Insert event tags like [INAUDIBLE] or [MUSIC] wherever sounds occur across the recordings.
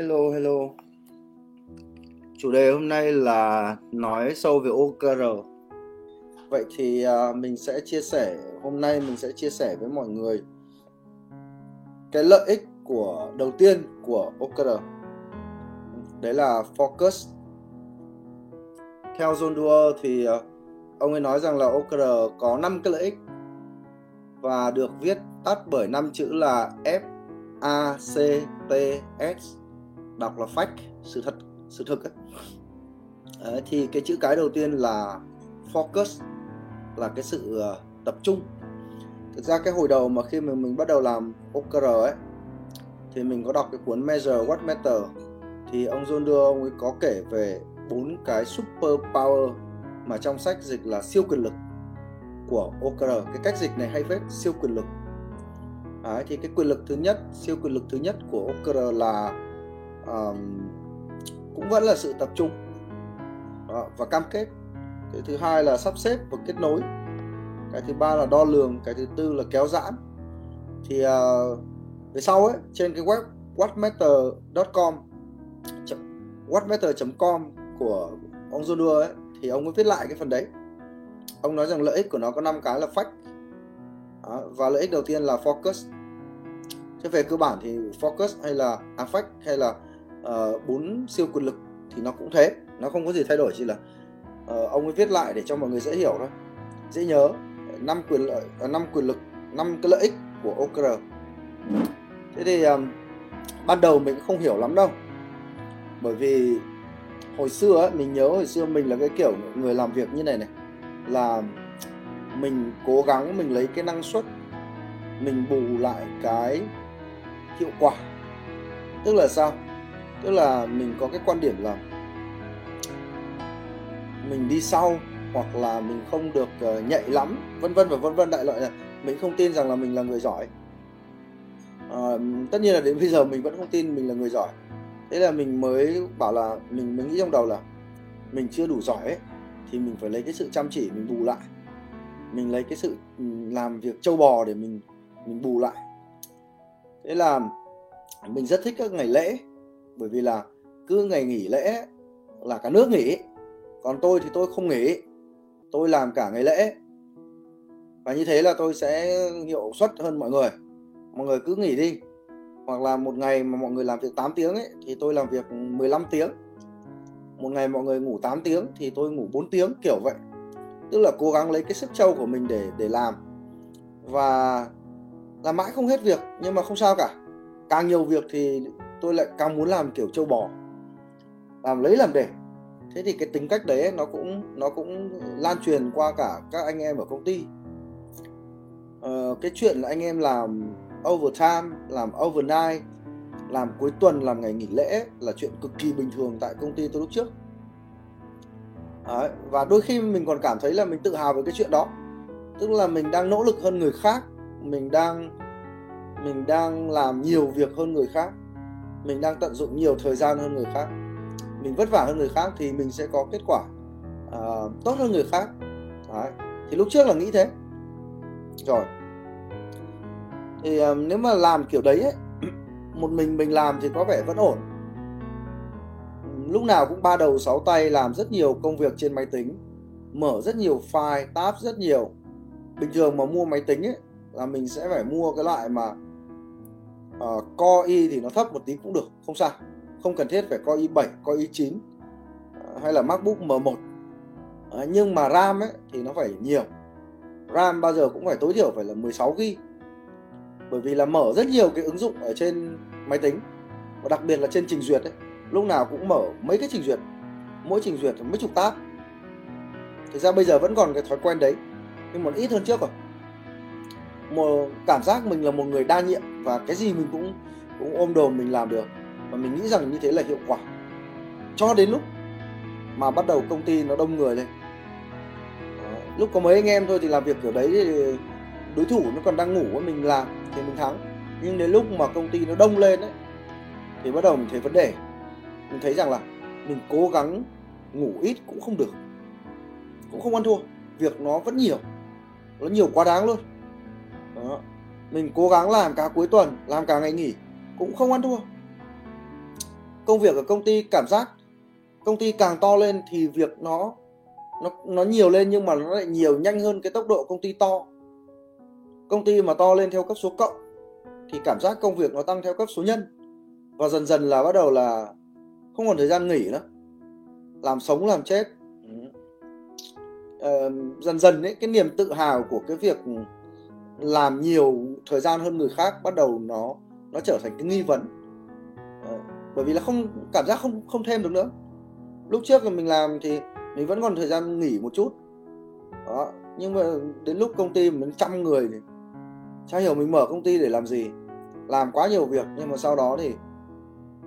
Hello, hello. Chủ đề hôm nay là nói sâu về OKR. Vậy thì uh, mình sẽ chia sẻ, hôm nay mình sẽ chia sẻ với mọi người cái lợi ích của đầu tiên của OKR. Đấy là focus. Theo John Doerr thì uh, ông ấy nói rằng là OKR có 5 cái lợi ích và được viết tắt bởi năm chữ là F A C T S đọc là fact sự thật sự thực ấy. Đấy, thì cái chữ cái đầu tiên là focus là cái sự uh, tập trung. Thực ra cái hồi đầu mà khi mà mình bắt đầu làm OKR ấy thì mình có đọc cái cuốn Measure What Matter thì ông John đưa ông ấy có kể về bốn cái super power mà trong sách dịch là siêu quyền lực của OKR cái cách dịch này hay phết siêu quyền lực. Đấy, thì cái quyền lực thứ nhất siêu quyền lực thứ nhất của OKR là um, cũng vẫn là sự tập trung. Uh, và cam kết. Cái thứ hai là sắp xếp và kết nối. Cái thứ ba là đo lường. Cái thứ tư là kéo giãn. Thì uh, về sau ấy trên cái web whatmatter.com whatmatter.com của ông John ấy thì ông mới viết lại cái phần đấy. Ông nói rằng lợi ích của nó có 5 cái là fact Đó, và lợi ích đầu tiên là focus. Thế về cơ bản thì focus hay là affect hay là uh, bốn siêu quyền lực thì nó cũng thế. Nó không có gì thay đổi chỉ là uh, ông ấy viết lại để cho mọi người dễ hiểu thôi. Dễ nhớ năm quyền lợi ờ, năm quyền lực năm cái lợi ích của OKR thế thì um, ban đầu mình cũng không hiểu lắm đâu. Bởi vì hồi xưa ấy, mình nhớ hồi xưa mình là cái kiểu người làm việc như này này là mình cố gắng mình lấy cái năng suất mình bù lại cái hiệu quả. Tức là sao? Tức là mình có cái quan điểm là mình đi sau hoặc là mình không được uh, nhạy lắm vân vân và vân vân đại loại là mình không tin rằng là mình là người giỏi. À, tất nhiên là đến [LAUGHS] bây giờ mình vẫn không tin mình là người giỏi. Thế là mình mới bảo là mình mới nghĩ trong đầu là mình chưa đủ giỏi ấy thì mình phải lấy cái sự chăm chỉ mình bù lại. Mình lấy cái sự ừ, làm việc trâu bò để mình mình bù lại. Thế là mình rất thích các ngày lễ bởi vì là cứ ngày nghỉ lễ là cả nước nghỉ, còn tôi thì tôi không nghỉ. Tôi làm cả ngày lễ. Và như thế là tôi sẽ hiệu suất hơn mọi người. Mọi người cứ nghỉ đi. Hoặc là một ngày mà mọi người làm việc 8 tiếng ấy, thì tôi làm việc 15 tiếng. Một ngày mọi người ngủ 8 tiếng thì tôi ngủ 4 tiếng, kiểu vậy. Tức là cố gắng lấy cái sức trâu của mình để để làm. Và làm mãi không hết việc, nhưng mà không sao cả. Càng nhiều việc thì tôi lại càng muốn làm kiểu châu bò. Làm lấy làm để. Thế thì cái tính cách đấy nó cũng nó cũng lan truyền qua cả các anh em ở công ty. Ờ, cái chuyện là anh em làm overtime làm overnight làm cuối tuần làm ngày nghỉ lễ là chuyện cực kỳ bình thường tại công ty tôi lúc trước. Đấy, và đôi khi mình còn cảm thấy là mình tự hào về cái chuyện đó. Tức là mình đang nỗ lực hơn người khác mình đang mình đang làm nhiều việc hơn người khác mình đang tận dụng nhiều thời gian hơn người khác. Mình vất vả hơn người khác thì mình sẽ có kết quả uh, tốt hơn người khác. Đấy. thì lúc trước là nghĩ thế. Rồi. Thì uh, nếu mà làm kiểu đấy ấy, [CLEARS THROAT] một mình mình làm thì có vẻ vẫn ổn. Lúc nào cũng ba đầu sáu tay làm rất nhiều công việc trên máy tính mở rất nhiều file tab rất nhiều. Bình thường mà mua máy tính ấy là mình sẽ phải mua cái loại mà Ờ, uh, Core i thì nó thấp một tí cũng được không sao. Không cần thiết phải Core i7 Core i9 uh, ờ, hay là MacBook M1 uh, ờ, nhưng mà RAM ấy thì nó phải nhiều. RAM bao giờ cũng phải tối thiểu phải là 16 GB bởi vì là mở rất nhiều cái ứng dụng ở trên máy tính và đặc biệt là trên trình duyệt ấy. Lúc nào cũng mở mấy cái trình duyệt mỗi trình duyệt mấy chục tab. Thực ra bây giờ vẫn còn cái thói quen đấy nhưng mà ít hơn trước rồi một cảm giác mình là một người đa nhiệm và cái gì mình cũng cũng ôm đồm mình làm được. Và mình nghĩ rằng như thế là hiệu quả. Cho đến lúc mà bắt đầu công ty nó đông người lên. Ờ, lúc có mấy anh em thôi thì làm việc kiểu đấy thì đối thủ nó còn đang ngủ mình làm thì mình thắng. Nhưng đến lúc mà công ty nó đông lên ấy, thì bắt đầu mình thấy vấn đề. Mình thấy rằng là mình cố gắng ngủ ít cũng không được. Cũng không ăn thua. Việc nó vẫn nhiều. Nó nhiều quá đáng luôn đó. mình cố gắng làm cả cuối tuần làm cả ngày nghỉ cũng không ăn thua. Công việc ở công ty cảm giác công ty càng to lên thì việc nó nó nó nhiều lên nhưng mà nó lại nhiều nhanh hơn cái tốc độ công ty to. Công ty mà to lên theo cấp số cộng thì cảm giác công việc nó tăng theo cấp số nhân. Và dần dần là bắt đầu là không còn thời gian nghỉ nữa. Làm sống làm chết. Ờ, dần dần ấy cái niềm tự hào của cái việc làm nhiều thời gian hơn người khác bắt đầu nó nó trở thành cái nghi vấn. Ờ, bởi vì là không cảm giác không không thêm được nữa. Lúc trước là mình làm thì mình vẫn còn thời gian nghỉ một chút. Đó nhưng mà đến lúc công ty mình trăm người thì chả hiểu mình mở công ty để làm gì. Làm quá nhiều việc nhưng mà sau đó thì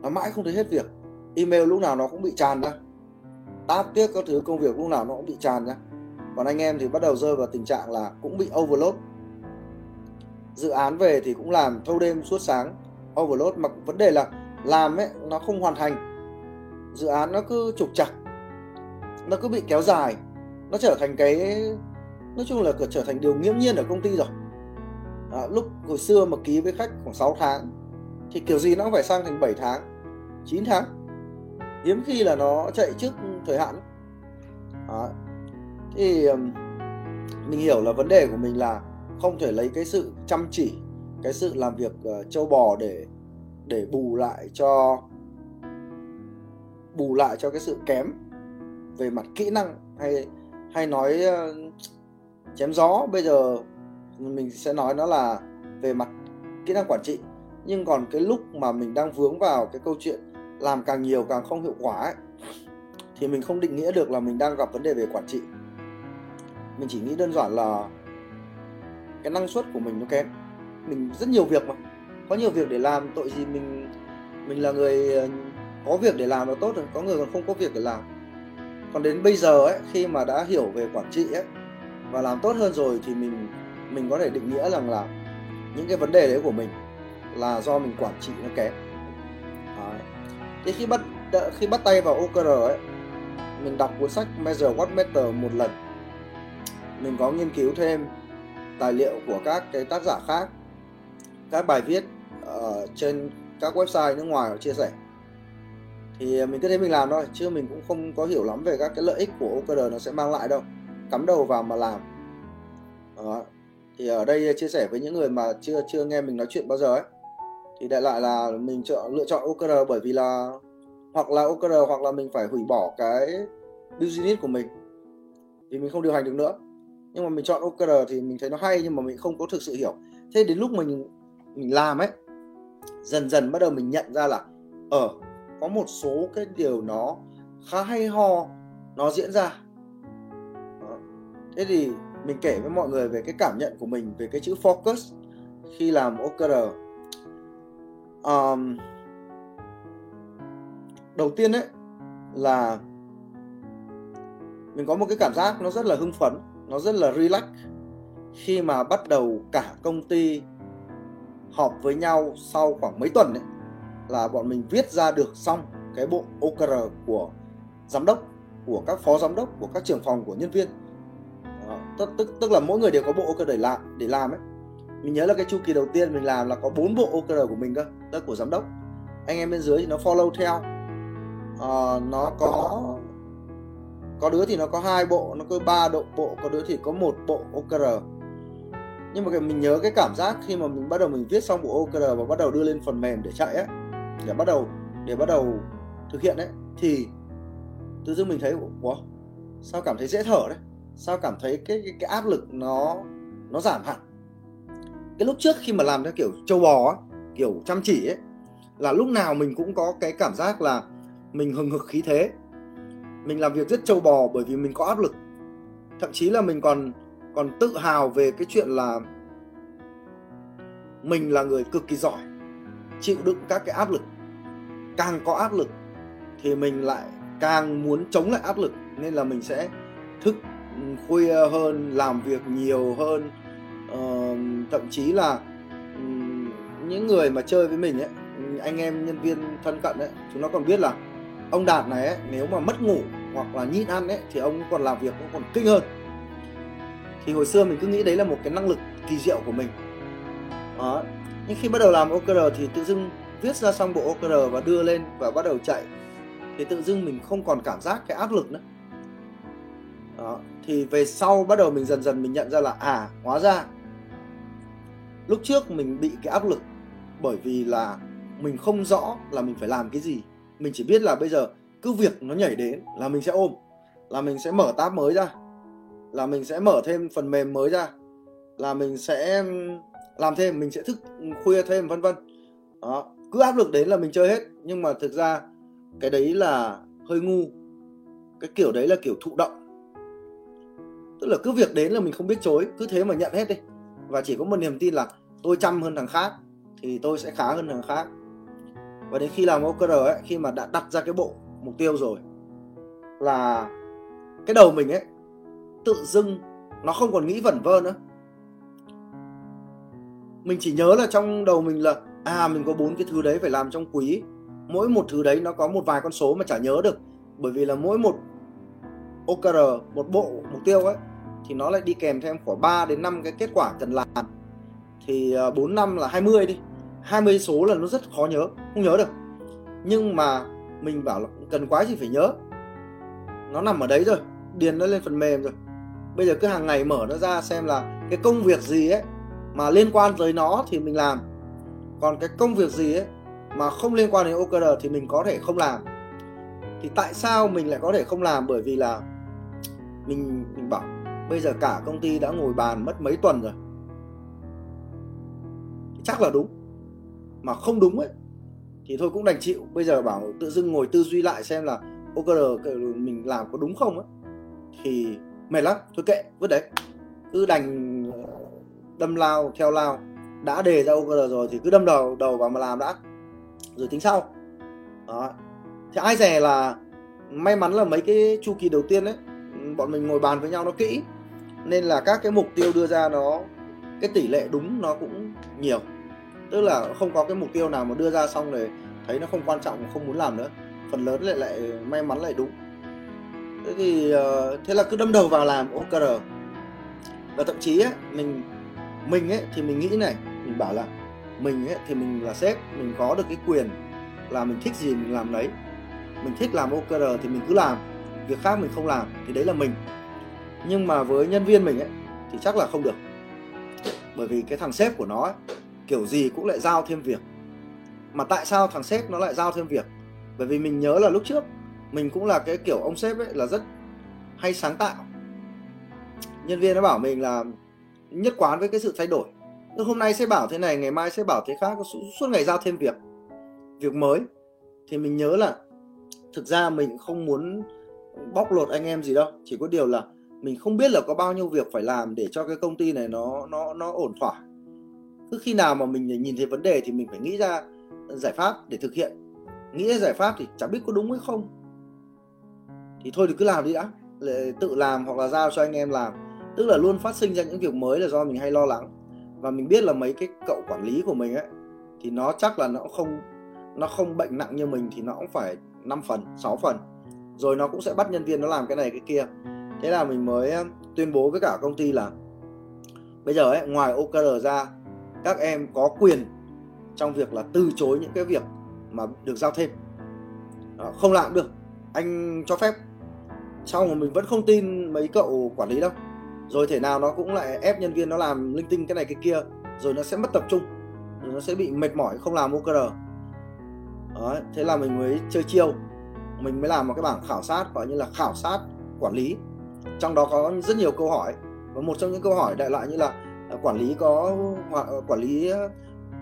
nó mãi không thấy hết việc. Email lúc nào nó cũng bị tràn ra. Táp tiếc các thứ công việc lúc nào nó cũng bị tràn ra. Còn anh em thì bắt đầu rơi vào tình trạng là cũng bị overload dự án về thì cũng làm thâu đêm suốt sáng. Overload mà vấn đề là làm ấy nó không hoàn thành. Dự án nó cứ trục chặt nó cứ bị kéo dài. Nó trở thành cái nói chung là trở thành điều nghiễm nhiên ở công ty rồi. À, lúc hồi xưa mà ký với khách khoảng 6 tháng thì kiểu gì nó cũng phải sang thành 7 tháng 9 tháng. Hiếm khi là nó chạy trước thời hạn. À, thì mình hiểu là vấn đề của mình là không thể lấy cái sự chăm chỉ cái sự làm việc ờ, uh, trâu bò để để bù lại cho bù lại cho cái sự kém về mặt kỹ năng hay hay nói uh, chém gió. Bây giờ mình sẽ nói nó là về mặt kỹ năng quản trị. Nhưng còn cái lúc mà mình đang vướng vào cái câu chuyện làm càng nhiều càng không hiệu quả ấy, thì mình không định nghĩa được là mình đang gặp vấn đề về quản trị. Mình chỉ nghĩ đơn giản là cái năng suất của mình nó kém. Mình rất nhiều việc mà. Có nhiều việc để làm, tội gì mình mình là người ờ, có việc để làm là tốt rồi, có người còn không có việc để làm. Còn đến bây giờ ấy, khi mà đã hiểu về quản trị ấy, và làm tốt hơn rồi thì mình mình có thể định nghĩa rằng là những cái vấn đề đấy của mình là do mình quản trị nó kém. Đấy. thế khi bắt khi bắt tay vào OKR ấy, mình đọc cuốn sách Measure What Matter một lần. Mình có nghiên cứu thêm tài liệu của các cái tác giả khác, các bài viết ở trên các website nước ngoài họ chia sẻ. Thì mình cứ thế mình làm thôi, chứ mình cũng không có hiểu lắm về các cái lợi ích của OKR nó sẽ mang lại đâu. Cắm đầu vào mà làm. Đó. thì ở đây chia sẻ với những người mà chưa chưa nghe mình nói chuyện bao giờ ấy. Thì đại lại là mình chọn, lựa chọn OKR bởi vì là, hoặc là OKR hoặc là mình phải hủy bỏ cái business của mình. Vì mình không điều hành được nữa nhưng mà mình chọn OKR thì mình thấy nó hay nhưng mà mình không có thực sự hiểu. Thế đến lúc mình mình làm ấy dần dần bắt đầu mình nhận ra là ở ờ, có một số cái điều nó khá hay ho nó diễn ra. Đó. thế thì mình kể với mọi người về cái cảm nhận của mình về cái chữ focus khi làm OKR um, đầu tiên ấy là mình có một cái cảm giác nó rất là hưng phấn nó rất là relax. Khi mà bắt đầu cả công ty họp với nhau sau khoảng mấy tuần ấy là bọn mình viết ra được xong cái bộ OKR của giám đốc của các phó giám đốc của các trưởng phòng của nhân viên. Tức, tức tức là mỗi người đều có bộ OKR để làm để làm ấy. Mình nhớ là cái chu kỳ đầu tiên mình làm là có bốn bộ OKR của mình cơ tức của giám đốc. Anh em bên dưới thì nó follow theo. À, nó có có đứa thì nó có hai bộ nó có ba độ bộ có đứa thì có một bộ OKR nhưng mà cái mình nhớ cái cảm giác khi mà mình bắt đầu mình viết xong bộ OKR và bắt đầu đưa lên phần mềm để chạy ấy để bắt đầu để bắt đầu thực hiện ấy thì tự dưng mình thấy ủa sao cảm thấy dễ thở đấy? Sao cảm thấy cái cái, cái áp lực nó nó giảm hẳn? Cái lúc trước khi mà làm theo kiểu châu bò ấy, kiểu chăm chỉ ấy là lúc nào mình cũng có cái cảm giác là mình hừng hực khí thế mình làm việc rất trâu bò bởi vì mình có áp lực. Thậm chí là mình còn còn tự hào về cái chuyện là mình là người cực kỳ giỏi chịu đựng các cái áp lực. Càng có áp lực thì mình lại càng muốn chống lại áp lực nên là mình sẽ thức ừ, khuya hơn làm việc nhiều hơn. Uh, thậm chí là um, những người mà chơi với mình ấy anh em nhân viên thân cận ấy chúng nó còn biết là ông đạt này ấy, nếu mà mất ngủ hoặc là nhịn ăn ấy thì ông còn làm việc cũng còn kinh hơn thì hồi xưa mình cứ nghĩ đấy là một cái năng lực kỳ diệu của mình đó. nhưng khi bắt đầu làm OKR thì tự dưng viết ra xong bộ OKR và đưa lên và bắt đầu chạy thì tự dưng mình không còn cảm giác cái áp lực nữa đó. thì về sau bắt đầu mình dần dần mình nhận ra là à hóa ra lúc trước mình bị cái áp lực bởi vì là mình không rõ là mình phải làm cái gì mình chỉ biết là bây giờ cứ việc nó nhảy đến là mình sẽ ôm, là mình sẽ mở tab mới ra, là mình sẽ mở thêm phần mềm mới ra, là mình sẽ làm thêm, mình sẽ thức, khuya thêm, vân vân. Đó, cứ áp lực đến là mình chơi hết. Nhưng mà thực ra cái đấy là hơi ngu. Cái kiểu đấy là kiểu thụ động. Tức là cứ việc đến là mình không biết chối, cứ thế mà nhận hết đi. Và chỉ có một niềm tin là tôi chăm hơn thằng khác thì tôi sẽ khá hơn thằng khác và đến khi làm OKR ấy, khi mà đã đặt ra cái bộ mục tiêu rồi, là cái đầu mình ấy, tự dưng nó không còn nghĩ vẩn vơ nữa. Mình chỉ nhớ là trong đầu mình là à mình có bốn cái thứ đấy phải làm trong quý. Mỗi một thứ đấy nó có một vài con số mà chả nhớ được. Bởi vì là mỗi một OKR một bộ mục tiêu ấy, thì nó lại đi kèm thêm khoảng 3 đến 5 cái kết quả cần làm. Thì à, 4 năm là 20 đi. 20 số là nó rất khó nhớ, không nhớ được. Nhưng mà mình bảo là cần quá gì phải nhớ. Nó nằm ở đấy rồi, điền nó lên phần mềm rồi. Bây giờ cứ hàng ngày mở nó ra xem là cái công việc gì ấy mà liên quan tới nó thì mình làm. Còn cái công việc gì ấy mà không liên quan đến OKR thì mình có thể không làm. Thì tại sao mình lại có thể không làm? Bởi vì là mình mình bảo, bây giờ cả công ty đã ngồi bàn mất mấy tuần rồi. Chắc là đúng mà không đúng ấy, thì thôi cũng đành chịu. Bây giờ bảo tự dưng ngồi tư duy lại xem là OKR mình làm có đúng không ấy. Thì mệt lắm, thôi kệ, vứt đấy. Cứ đành ờ, đâm lao, theo lao. Đã đề ra OKR rồi thì cứ đâm đầu đầu vào mà làm đã. Rồi tính sau. Đó. Thì ai rẻ là may mắn là mấy cái chu kỳ đầu tiên ấy, bọn mình ngồi bàn với nhau nó kỹ. Nên là các cái mục tiêu đưa ra nó, cái tỷ lệ đúng nó cũng nhiều tức là không có cái mục tiêu nào mà đưa ra xong rồi thấy nó không quan trọng không muốn làm nữa. Phần lớn lại lại may mắn lại đúng. Thế thì ờ, thế là cứ đâm đầu vào làm OKR và thậm chí ấy, mình mình ấy thì mình nghĩ này mình bảo là mình ấy thì mình là sếp mình có được cái quyền là mình thích gì mình làm đấy. Mình thích làm OKR thì mình cứ làm việc khác mình không làm thì đấy là mình. Nhưng mà với nhân viên mình ấy thì chắc là không được. Bởi vì cái thằng sếp của nó ấy, kiểu gì cũng lại giao thêm việc. Mà tại sao thằng sếp nó lại giao thêm việc? Bởi vì mình nhớ là lúc trước, mình cũng là cái kiểu ông sếp ấy là rất hay sáng tạo. Nhân viên nó bảo mình là nhất quán với cái sự thay đổi. Hôm nay sẽ bảo thế này, ngày mai sẽ bảo thế khác, suốt ngày giao thêm việc. Việc mới. Thì mình nhớ là thực ra mình không muốn bóc lột anh em gì đâu. Chỉ có điều là mình không biết là có bao nhiêu việc phải làm để cho cái công ty này nó nó nó ổn thỏa cứ khi nào mà mình nhìn thấy vấn đề thì mình phải nghĩ ra giải pháp để thực hiện. Nghĩ ra giải pháp thì chẳng biết có đúng hay không. Thì thôi thì cứ làm đi đã. Tự làm hoặc là giao cho anh em làm. Tức là luôn phát sinh ra những việc mới là do mình hay lo lắng. Và mình biết là mấy cái cậu quản lý của mình ấy, thì nó chắc là nó không nó không bệnh nặng như mình thì nó cũng phải 5 phần 6 phần. Rồi nó cũng sẽ bắt nhân viên nó làm cái này cái kia. Thế là mình mới um, tuyên bố với cả công ty là bây giờ ấy, ngoài OKR ra các em có quyền trong việc là từ chối những cái việc mà được giao thêm. Đó, không làm được anh cho phép. Sau mà mình vẫn không tin mấy cậu quản lý đâu rồi thể nào nó cũng lại ép nhân viên nó làm linh tinh cái này cái kia rồi nó sẽ mất tập trung rồi nó sẽ bị mệt mỏi không làm OKR Đó, thế là mình mới chơi chiêu. Mình mới làm một cái bảng khảo sát gọi như là khảo sát quản lý. Trong đó có rất nhiều câu hỏi và một trong những câu hỏi đại loại như là Ờ, quản lý có ờ, quản lý ờ,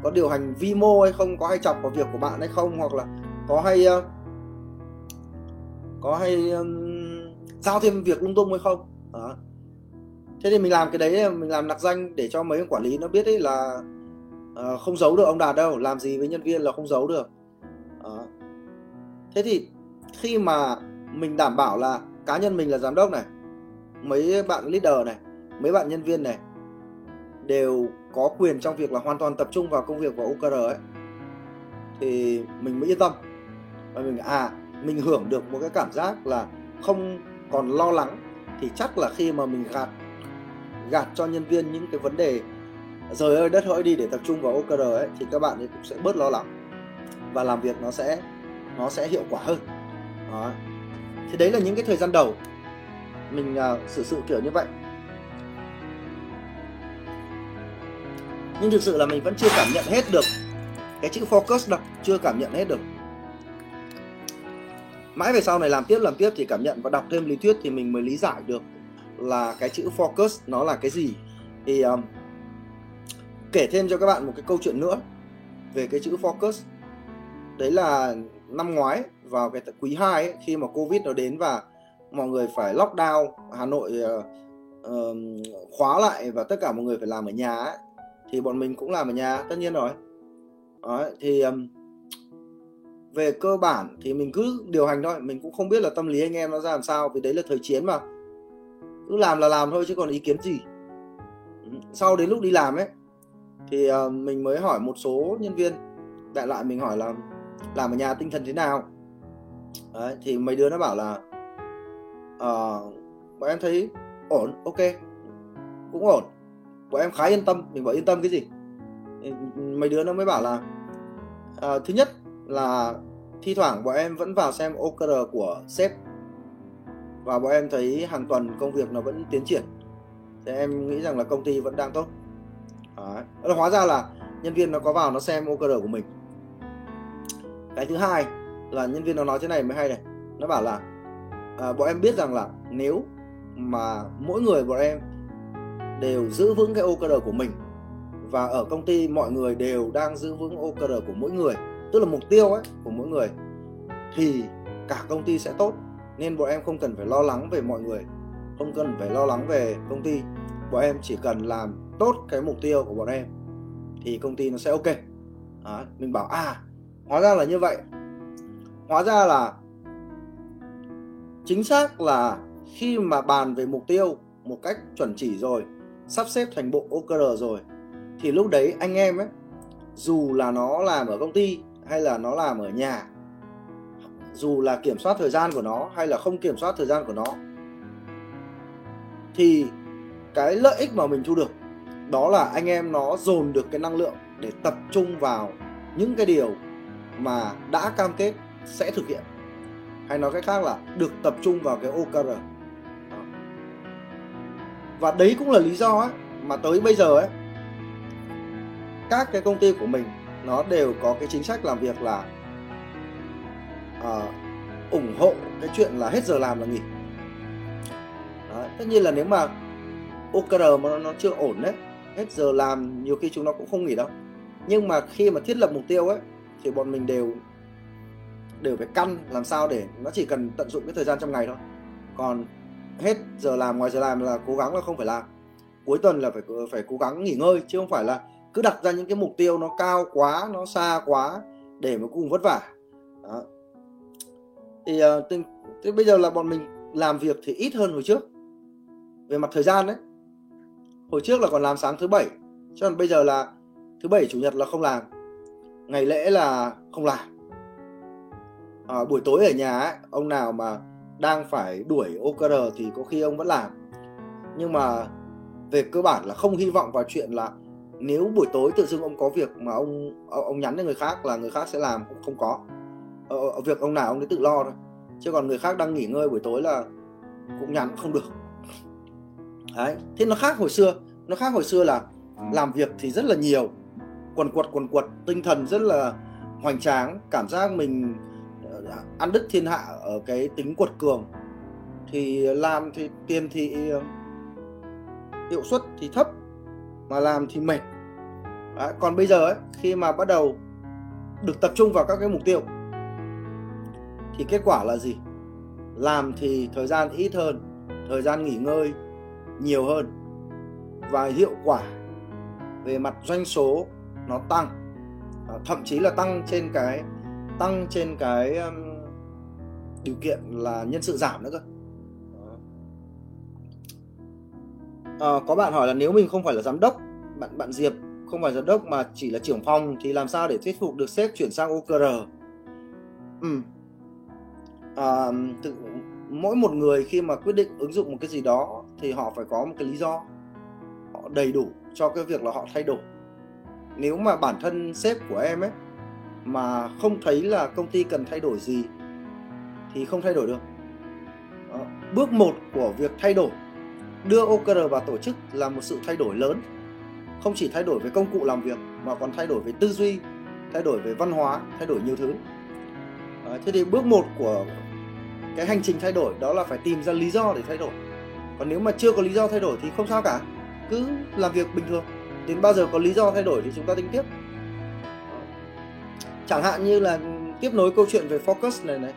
có điều hành vi mô hay không có hay chọc vào việc của bạn hay không hoặc là có hay có hay um, giao thêm việc lung tung hay không đó. thế thì mình làm cái đấy mình làm nặc danh để cho mấy ông quản lý nó biết ấy là uh, không giấu được ông đạt đâu làm gì với nhân viên là không giấu được đó. thế thì khi mà mình đảm bảo là cá nhân mình là giám đốc này mấy bạn leader này mấy bạn nhân viên này đều có quyền trong việc là hoàn toàn tập trung vào công việc của OKR ấy. Thì mình mới yên tâm. Và mình à mình hưởng được một cái cảm giác là không còn lo lắng. Thì chắc là khi mà mình gạt gạt cho nhân viên những cái vấn đề rời ơi đất hỡi đi để tập trung vào OKR ấy thì các bạn ấy cũng sẽ bớt lo lắng. Và làm việc nó sẽ nó sẽ hiệu quả hơn. Đó. thì đấy là những cái thời gian đầu. Mình uh, xử sự kiểu như vậy. Nhưng thực sự là mình vẫn chưa cảm nhận hết được cái chữ focus đâu chưa cảm nhận hết được. Mãi về sau này làm tiếp làm tiếp thì cảm nhận và đọc thêm lý thuyết thì mình mới lý giải được là cái chữ focus nó là cái gì. Thì um, kể thêm cho các bạn một cái câu chuyện nữa về cái chữ focus. Đấy là năm ngoái vào cái quý 2 ấy, khi mà covid nó đến và mọi người phải lockdown hà nội uh, uh, khóa lại và tất cả mọi người phải làm ở nhà ấy, thì bọn mình cũng làm ở nhà tất nhiên rồi. Đấy, thì um, về cơ bản thì mình cứ điều hành thôi mình cũng không biết là tâm lý anh em nó ra làm sao vì đấy là thời chiến mà. Cứ làm là làm thôi chứ còn ý kiến gì. Sau đến lúc đi làm ấy thì uh, mình mới hỏi một số nhân viên. Đại loại mình hỏi là làm ở nhà tinh thần thế nào? Đấy, thì mấy đứa nó bảo là uh, bọn em thấy ổn ok cũng ổn bọn em khá yên tâm. Mình bảo yên tâm cái gì? Ừ, mấy đứa nó mới bảo là uh, thứ nhất là thi thoảng bọn em vẫn vào xem OKR của sếp. Và bọn em thấy hàng tuần công việc nó vẫn tiến triển. Thì em nghĩ rằng là công ty vẫn đang tốt. Đấy. hóa ra là nhân viên nó có vào nó xem OKR của mình. Cái thứ hai là nhân viên nó nói thế này mới hay này. Nó bảo là à, bọn em biết rằng là nếu mà mỗi người bọn em đều giữ vững cái OKR của mình. Và ở công ty mọi người đều đang giữ vững OKR của mỗi người tức là mục tiêu ấy của mỗi người. Thì cả công ty sẽ tốt nên bọn em không cần phải lo lắng về mọi người không cần phải lo lắng về công ty. Bọn em chỉ cần làm tốt cái mục tiêu của bọn em thì công ty nó sẽ ok. Đó, mình bảo à hóa ra là như vậy. Hóa ra là chính xác là khi mà bàn về mục tiêu một cách chuẩn chỉ rồi sắp xếp thành bộ OKR rồi, thì lúc đấy anh em ấy, dù là nó làm ở công ty hay là nó làm ở nhà, dù là kiểm soát thời gian của nó hay là không kiểm soát thời gian của nó, thì cái lợi ích mà mình thu được, đó là anh em nó dồn được cái năng lượng để tập trung vào những cái điều mà đã cam kết sẽ thực hiện. Hay nói cách khác là được tập trung vào cái OKR và đấy cũng là lý do ấy, mà tới bây giờ ấy các cái công ty của mình nó đều có cái chính sách làm việc là uh, ủng hộ cái chuyện là hết giờ làm là nghỉ. Đấy, tất nhiên là nếu mà OKR mà nó, nó chưa ổn đấy hết giờ làm nhiều khi chúng nó cũng không nghỉ đâu. Nhưng mà khi mà thiết lập mục tiêu ấy thì bọn mình đều đều phải căn làm sao để nó chỉ cần tận dụng cái thời gian trong ngày thôi. Còn hết giờ làm ngoài giờ làm là cố gắng là không phải làm. Cuối tuần là phải phải cố gắng nghỉ ngơi chứ không phải là cứ đặt ra những cái mục tiêu nó cao quá nó xa quá để mà cùng vất vả. Đó. thì uh, từ, từ bây giờ là bọn mình làm việc thì ít hơn hồi trước. Về mặt thời gian đấy hồi trước là còn làm sáng thứ bảy cho còn bây giờ là thứ bảy chủ nhật là không làm. Ngày lễ là không làm. À, buổi tối ở nhà ấy, ông nào mà đang phải đuổi OKR thì có khi ông vẫn làm. Nhưng mà về cơ bản là không hy vọng vào chuyện là nếu buổi tối tự dưng ông có việc mà ông ông nhắn cho người khác là người khác sẽ làm cũng không có. Ở, ờ, việc ông nào ông ấy tự lo thôi. Chứ còn người khác đang nghỉ ngơi buổi tối là cũng nhắn không được. Đấy thế nó khác hồi xưa. Nó khác hồi xưa là làm việc thì rất là nhiều quần quật quần quật tinh thần rất là hoành tráng cảm giác mình ăn đứt thiên hạ ở cái tính quật cường. Thì làm thì tiền thì uh, hiệu suất thì thấp mà làm thì mệt. Đấy, còn bây giờ ấy, khi mà bắt đầu được tập trung vào các cái mục tiêu thì kết quả là gì? Làm thì thời gian ít hơn thời gian nghỉ ngơi nhiều hơn và hiệu quả về mặt doanh số nó tăng thậm chí là tăng trên cái tăng trên cái um, điều kiện là nhân sự giảm nữa cơ. À, có bạn hỏi là nếu mình không phải là giám đốc bạn bạn Diệp không phải giám đốc mà chỉ là trưởng phòng thì làm sao để thuyết phục được sếp chuyển sang OKR ừ. à, tự, mỗi một người khi mà quyết định ứng dụng một cái gì đó thì họ phải có một cái lý do họ đầy đủ cho cái việc là họ thay đổi. Nếu mà bản thân sếp của em ấy mà không thấy là công ty cần thay đổi gì thì không thay đổi được Đó. bước một của việc thay đổi đưa OKR vào tổ chức là một sự thay đổi lớn không chỉ thay đổi về công cụ làm việc mà còn thay đổi về tư duy thay đổi về văn hóa thay đổi nhiều thứ Đó. thế thì bước một của cái hành trình thay đổi đó là phải tìm ra lý do để thay đổi còn nếu mà chưa có lý do thay đổi thì không sao cả cứ làm việc bình thường đến bao giờ có lý do thay đổi thì chúng ta tính tiếp chẳng hạn như là tiếp nối câu chuyện về focus này này,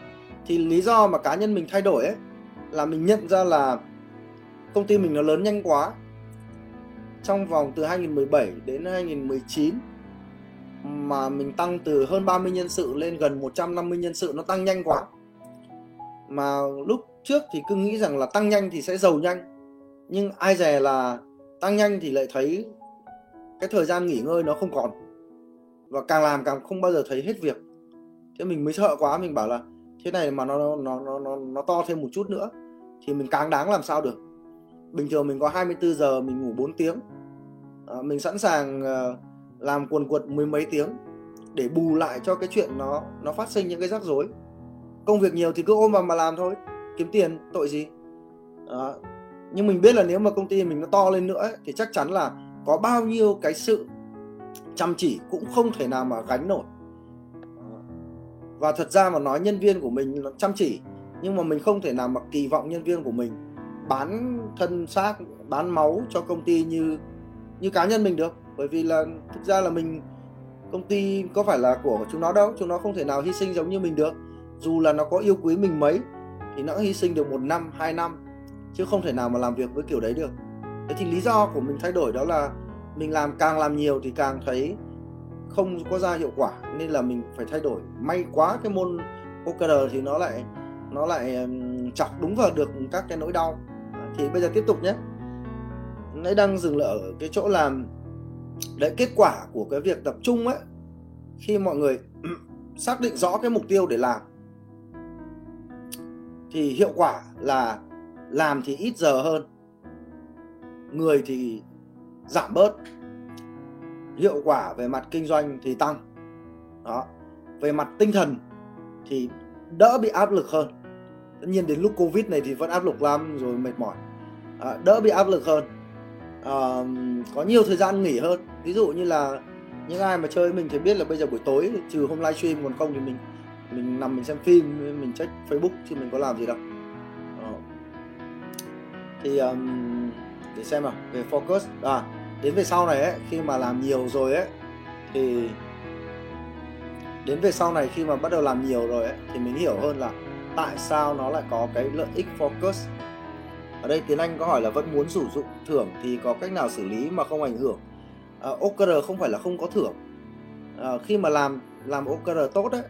thì lý do mà cá nhân mình thay đổi ấy, là mình nhận ra là công ty mình nó lớn nhanh quá. Trong vòng từ 2017 đến 2019 mà mình tăng từ hơn 30 nhân sự lên gần 150 nhân sự, nó tăng nhanh quá. Mà lúc trước thì cứ nghĩ rằng là tăng nhanh thì sẽ giàu nhanh, nhưng ai dè là tăng nhanh thì lại thấy cái thời gian nghỉ ngơi nó không còn và càng làm càng không bao giờ thấy hết việc. Thế mình mới sợ quá mình bảo là thế này mà nó nó nó nó nó to thêm một chút nữa thì mình càng đáng làm sao được? Bình thường mình có 24 giờ mình ngủ 4 tiếng. À, mình sẵn sàng uh, làm quần quật mười mấy tiếng để bù lại cho cái chuyện nó nó phát sinh những cái rắc rối. Công việc nhiều thì cứ ôm vào mà làm thôi. Kiếm tiền tội gì? À, nhưng mình biết là nếu mà công ty mình nó to lên nữa ấy, thì chắc chắn là có bao nhiêu cái sự chăm chỉ cũng không thể nào mà gánh nổi. Và thật ra mà nói nhân viên của mình chăm chỉ, nhưng mà mình không thể nào mà kỳ vọng nhân viên của mình bán thân xác, bán máu cho công ty như như cá nhân mình được. Bởi vì là thực ra là mình, công ty có phải là của chúng nó đâu, chúng nó không thể nào hy sinh giống như mình được. Dù là nó có yêu quý mình mấy, thì nó hy sinh được một năm, hai năm, chứ không thể nào mà làm việc với kiểu đấy được. Thế thì lý do của mình thay đổi đó là mình làm càng làm nhiều thì càng thấy không có ra hiệu quả, nên là mình phải thay đổi. May quá cái môn poker thì nó lại nó lại chọc đúng vào được các cái nỗi đau. À, thì bây giờ tiếp tục nhé. Nãy đang dừng lại ở cái chỗ làm, đấy, kết quả của cái việc tập trung ấy khi mọi người [CLEARS THROAT] xác định rõ cái mục tiêu để làm. Thì hiệu quả là làm thì ít giờ hơn, người thì giảm bớt. Hiệu quả về mặt kinh doanh thì tăng. Đó. Về mặt tinh thần thì đỡ bị áp lực hơn. Tất nhiên đến lúc covid này thì vẫn áp lực lắm rồi mệt mỏi. À, đỡ bị áp lực hơn. À, có nhiều thời gian nghỉ hơn. Ví dụ như là những ai mà chơi mình thì biết là bây giờ buổi tối trừ hôm livestream còn không thì mình mình nằm mình xem phim mình check facebook chứ mình có làm gì đâu. À. thì um, để xem nào về focus. À đến về sau này ấy khi mà làm nhiều rồi ấy thì đến về sau này khi mà bắt đầu làm nhiều rồi ấy thì mình hiểu hơn là tại sao nó lại có cái lợi ích focus. Ở đây tiến Anh có hỏi là vẫn muốn sử dụng thưởng thì có cách nào xử lý mà không ảnh hưởng? À, OKR không phải là không có thưởng. À, khi mà làm làm OKR tốt đấy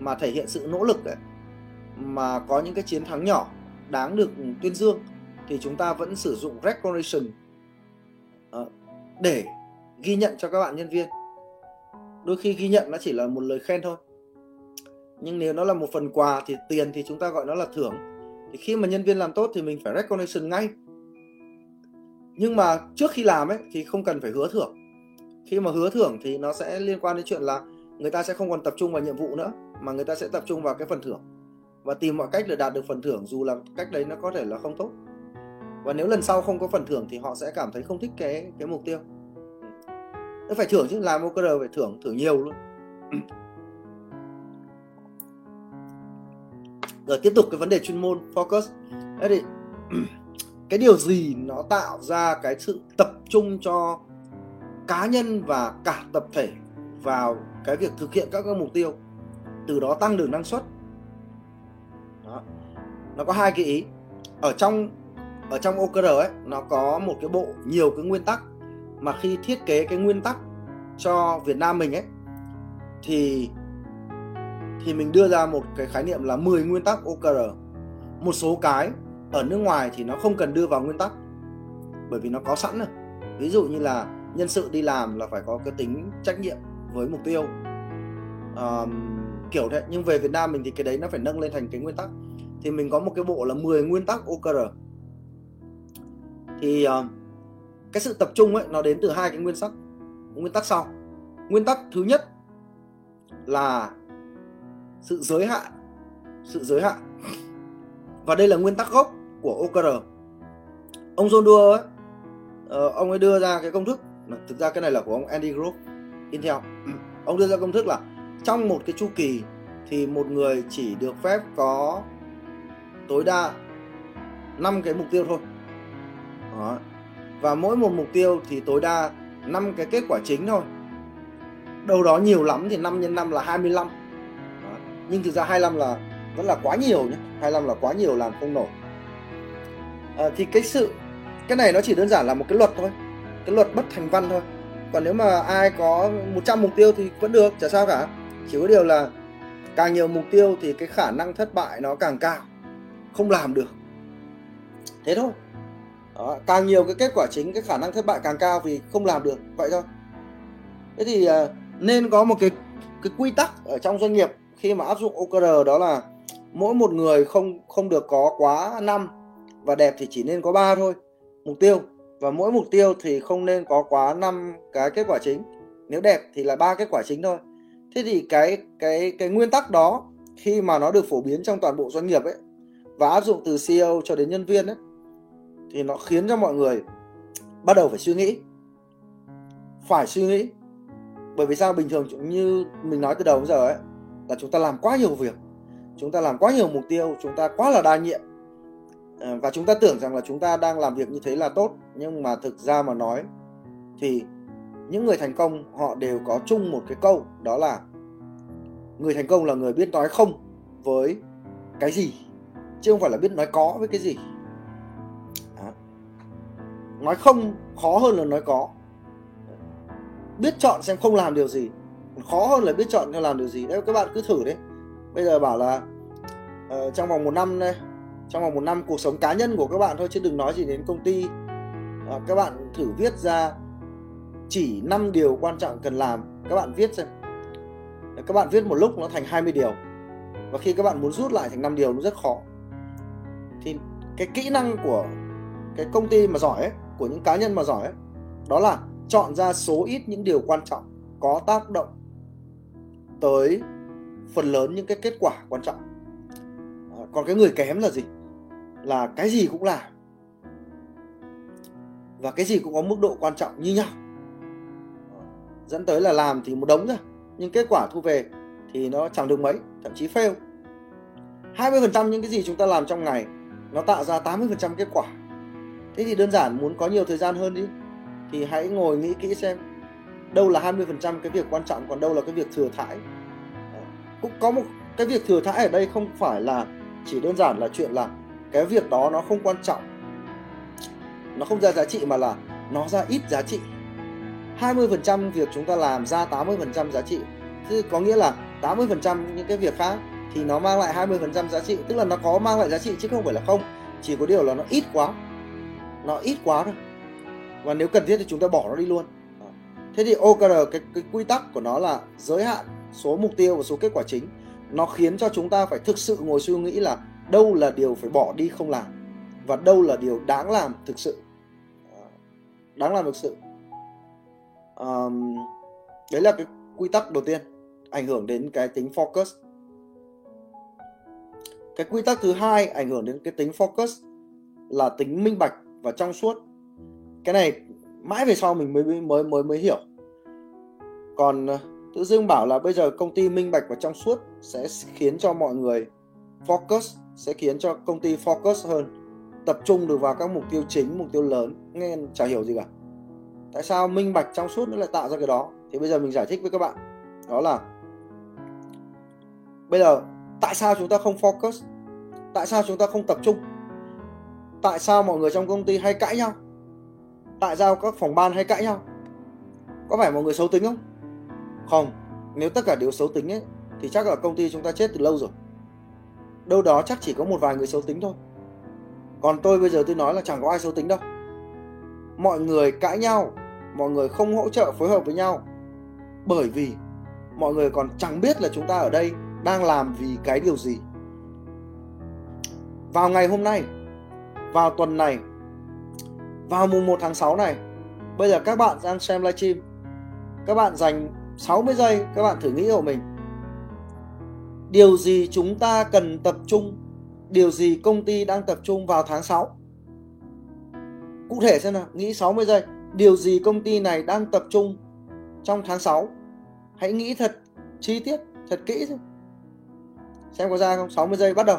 mà thể hiện sự nỗ lực ấy, mà có những cái chiến thắng nhỏ đáng được tuyên dương thì chúng ta vẫn sử dụng recognition ờ, để ghi nhận cho các bạn nhân viên. Đôi khi ghi nhận nó chỉ là một lời khen thôi. Nhưng nếu nó là một phần quà thì tiền thì chúng ta gọi nó là thưởng. Thì khi mà nhân viên làm tốt thì mình phải recognition ngay. Nhưng mà trước khi làm ấy thì không cần phải hứa thưởng. Khi mà hứa thưởng thì nó sẽ liên quan đến chuyện là người ta sẽ không còn tập trung vào nhiệm vụ nữa, mà người ta sẽ tập trung vào cái phần thưởng. Và tìm mọi cách để đạt được phần thưởng dù là cách đấy nó có thể là không tốt và nếu lần sau không có phần thưởng thì họ sẽ cảm thấy không thích cái cái mục tiêu. Nó phải thưởng chứ, làm OKR phải thưởng thưởng nhiều luôn. [CLEARS THROAT] Rồi tiếp tục cái vấn đề chuyên môn, focus. Thế thì, [CLEARS THROAT] cái điều gì nó tạo ra cái sự tập trung cho cá nhân và cả tập thể vào cái việc thực hiện các cái mục tiêu? Từ đó tăng được năng suất. Đó. nó có hai cái ý. Ở trong ở trong OKR ấy nó có một cái bộ nhiều cái nguyên tắc. Mà khi thiết kế cái nguyên tắc cho Việt Nam mình ấy thì thì mình đưa ra một cái khái niệm là 10 nguyên tắc OKR. Một số cái ở nước ngoài thì nó không cần đưa vào nguyên tắc bởi vì nó có sẵn rồi. Ví dụ như là nhân sự đi làm là phải có cái tính trách nhiệm với mục tiêu. Um, kiểu thế. Nhưng về Việt Nam mình thì cái đấy nó phải nâng lên thành cái nguyên tắc. Thì mình có một cái bộ là 10 nguyên tắc OKR thì uh, cái sự tập trung ấy nó đến từ hai cái nguyên tắc. Nguyên tắc sau. Nguyên tắc thứ nhất là sự giới hạn sự giới hạn. Và đây là nguyên tắc gốc của OKR ông John Doerr ấy, uh, ông ấy đưa ra cái công thức thực ra cái này là của ông Andy Grove Intel. Ừ. Ông đưa ra công thức là trong một cái chu kỳ thì một người chỉ được phép có tối đa 5 cái mục tiêu thôi. Đó. và mỗi một mục tiêu thì tối đa 5 cái kết quả chính thôi. Đâu đó nhiều lắm thì 5 nhân 5 là 25 Đó. nhưng thực ra 25 là vẫn là quá nhiều nhé. 25 là quá nhiều làm không nổi. À, thì cái sự cái này nó chỉ đơn giản là một cái luật thôi. Cái luật bất thành văn thôi. Còn nếu mà ai có 100 mục tiêu thì vẫn được chả sao cả. Chỉ có điều là càng nhiều mục tiêu thì cái khả năng thất bại nó càng cao. Không làm được. Thế thôi đó, càng nhiều cái kết quả chính cái khả năng thất bại càng cao vì không làm được vậy thôi. Thế thì ờ, nên có một cái cái quy tắc ở trong doanh nghiệp khi mà áp dụng OKR đó là mỗi một người không không được có quá năm và đẹp thì chỉ nên có 3 thôi mục tiêu. Và mỗi mục tiêu thì không nên có quá 5 cái kết quả chính. Nếu đẹp thì là ba kết quả chính thôi. Thế thì cái cái cái nguyên tắc đó khi mà nó được phổ biến trong toàn bộ doanh nghiệp ấy và áp dụng từ CEO cho đến nhân viên ấy thì nó khiến cho mọi người bắt đầu phải suy nghĩ. Phải suy nghĩ. Bởi vì sao? Bình thường như mình nói từ đầu đến giờ ấy, là chúng ta làm quá nhiều việc, chúng ta làm quá nhiều mục tiêu, chúng ta quá là đa nhiệm. Ờ, và chúng ta tưởng rằng là chúng ta đang làm việc như thế là tốt. Nhưng mà thực ra mà nói thì những người thành công, họ đều có chung một cái câu, đó là người thành công là người biết nói không với cái gì, chứ không phải là biết nói có với cái gì nói không khó hơn là nói có. Biết chọn xem không làm điều gì. Khó hơn là biết chọn không làm điều gì. Đấy các bạn cứ thử đấy. Bây giờ bảo là uh, trong vòng một năm đây trong vòng một năm cuộc sống cá nhân của các bạn thôi chứ đừng nói gì đến công ty. Uh, các bạn thử viết ra chỉ 5 điều quan trọng cần làm. Các bạn viết xem. Các bạn viết một lúc nó thành 20 điều. Và khi các bạn muốn rút lại thành 5 điều nó rất khó. Thì cái kỹ năng của cái công ty mà giỏi ấy, của những cá nhân mà giỏi ấy, đó là chọn ra số ít những điều quan trọng có tác động tới phần lớn những cái kết quả quan trọng. À, còn cái người kém là gì? Là cái gì cũng làm. Và cái gì cũng có mức độ quan trọng như nhau. Dẫn tới là làm thì một đống thôi nhưng kết quả thu về thì nó chẳng được mấy thậm chí fail. 20% những cái gì chúng ta làm trong ngày nó tạo ra 80% kết quả thế thì đơn giản, muốn có nhiều thời gian hơn đi. Thì hãy ngồi nghĩ kỹ xem, đâu là 20% cái việc quan trọng, còn đâu là cái việc thừa thãi. Ờ, cũng có một cái việc thừa thãi ở đây không phải là chỉ đơn giản là chuyện là cái việc đó nó không quan trọng. Nó không ra giá trị mà là nó ra ít giá trị. 20% việc chúng ta làm ra 80% giá trị. Thế có nghĩa là 80% những cái việc khác thì nó mang lại 20% giá trị. Tức là nó có mang lại giá trị chứ không phải là không. Chỉ có điều là nó ít quá nó ít quá thôi. Và nếu cần thiết thì chúng ta bỏ nó đi luôn. Thế thì OKR cái, cái quy tắc của nó là giới hạn số mục tiêu và số kết quả chính. Nó khiến cho chúng ta phải thực sự ngồi suy nghĩ là đâu là điều phải bỏ đi không làm và đâu là điều đáng làm thực sự. Đáng làm thực sự. Um, đấy là cái quy tắc đầu tiên ảnh hưởng đến cái tính focus. Cái quy tắc thứ hai ảnh hưởng đến cái tính focus là tính minh bạch và trong suốt. Cái này mãi về sau mình mới mới mới mới hiểu. Còn ờ, tự dưng bảo là bây giờ công ty minh bạch và trong suốt sẽ khiến cho mọi người focus, sẽ khiến cho công ty focus hơn, tập trung được vào các mục tiêu chính, mục tiêu lớn. Nghe chả hiểu gì cả. Tại sao minh bạch trong suốt nó lại tạo ra cái đó? Thì bây giờ mình giải thích với các bạn. Đó là, bây giờ tại sao chúng ta không focus? Tại sao chúng ta không tập trung? Tại sao mọi người trong công ty hay cãi nhau? Tại sao các phòng ban hay cãi nhau? Có phải mọi người xấu tính không? Không, nếu tất cả đều xấu tính ấy, thì chắc là công ty chúng ta chết từ lâu rồi. Đâu đó chắc chỉ có một vài người xấu tính thôi. Còn tôi bây giờ tôi nói là chẳng có ai xấu tính đâu. Mọi người cãi nhau, mọi người không hỗ trợ phối hợp với nhau, bởi vì mọi người còn chẳng biết là chúng ta ở đây đang làm vì cái điều gì. Vào ngày hôm nay vào tuần này, vào mùng 1 tháng 6 này. Bây giờ các bạn đang xem livestream. Các bạn dành 60 giây, các bạn thử nghĩ của mình. Điều gì chúng ta cần tập trung? Điều gì công ty đang tập trung vào tháng 6 cụ thể xem nào, nghĩ 60 giây. Điều gì công ty này đang tập trung trong tháng 6 hãy nghĩ thật chi tiết, thật kỹ xem. Có ra không? 60 giây bắt đầu.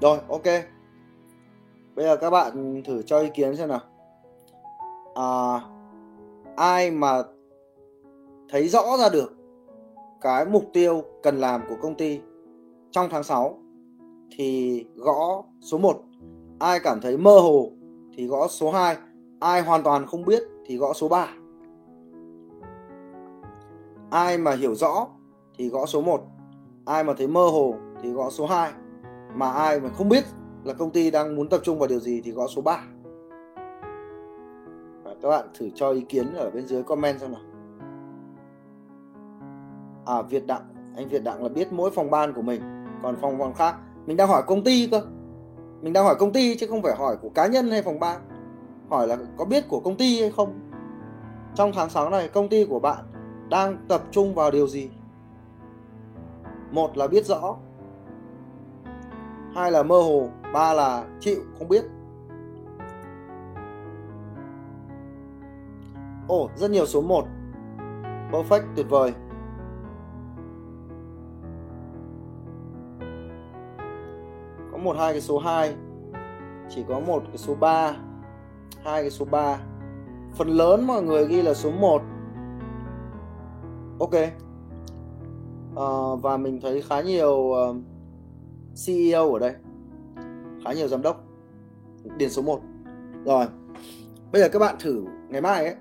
Rồi, ok. Bây giờ các bạn thử cho ý kiến xem nào. À, ai mà thấy rõ ra được cái mục tiêu cần làm của công ty trong tháng 6 thì gõ số 1. Ai cảm thấy mơ hồ thì gõ số 2. Ai hoàn toàn không biết thì gõ số 3. Ai mà hiểu rõ thì gõ số 1. Ai mà thấy mơ hồ thì gõ số 2 mà ai mà không biết là công ty đang muốn tập trung vào điều gì thì gõ số 3 Và các bạn thử cho ý kiến ở bên dưới comment xem nào. À Việt Đặng. Anh Việt Đặng là biết mỗi phòng ban của mình, còn phòng ban khác. Mình đang hỏi công ty cơ. Mình đang hỏi công ty chứ không phải hỏi của cá nhân hay phòng ban. Hỏi là có biết của công ty hay không? Trong tháng 6 này, công ty của bạn đang tập trung vào điều gì? Một là biết rõ hai là mơ hồ ba là chịu không biết. Ồ oh, rất nhiều số 1 perfect tuyệt vời. Có một hai cái số 2 chỉ có một cái số 3 hai cái số 3 phần lớn mọi người ghi là số 1 ok. À, và mình thấy khá nhiều uh, CEO ở đây. Khá nhiều giám đốc. Điền số 1 rồi bây giờ các bạn thử ngày mai ấy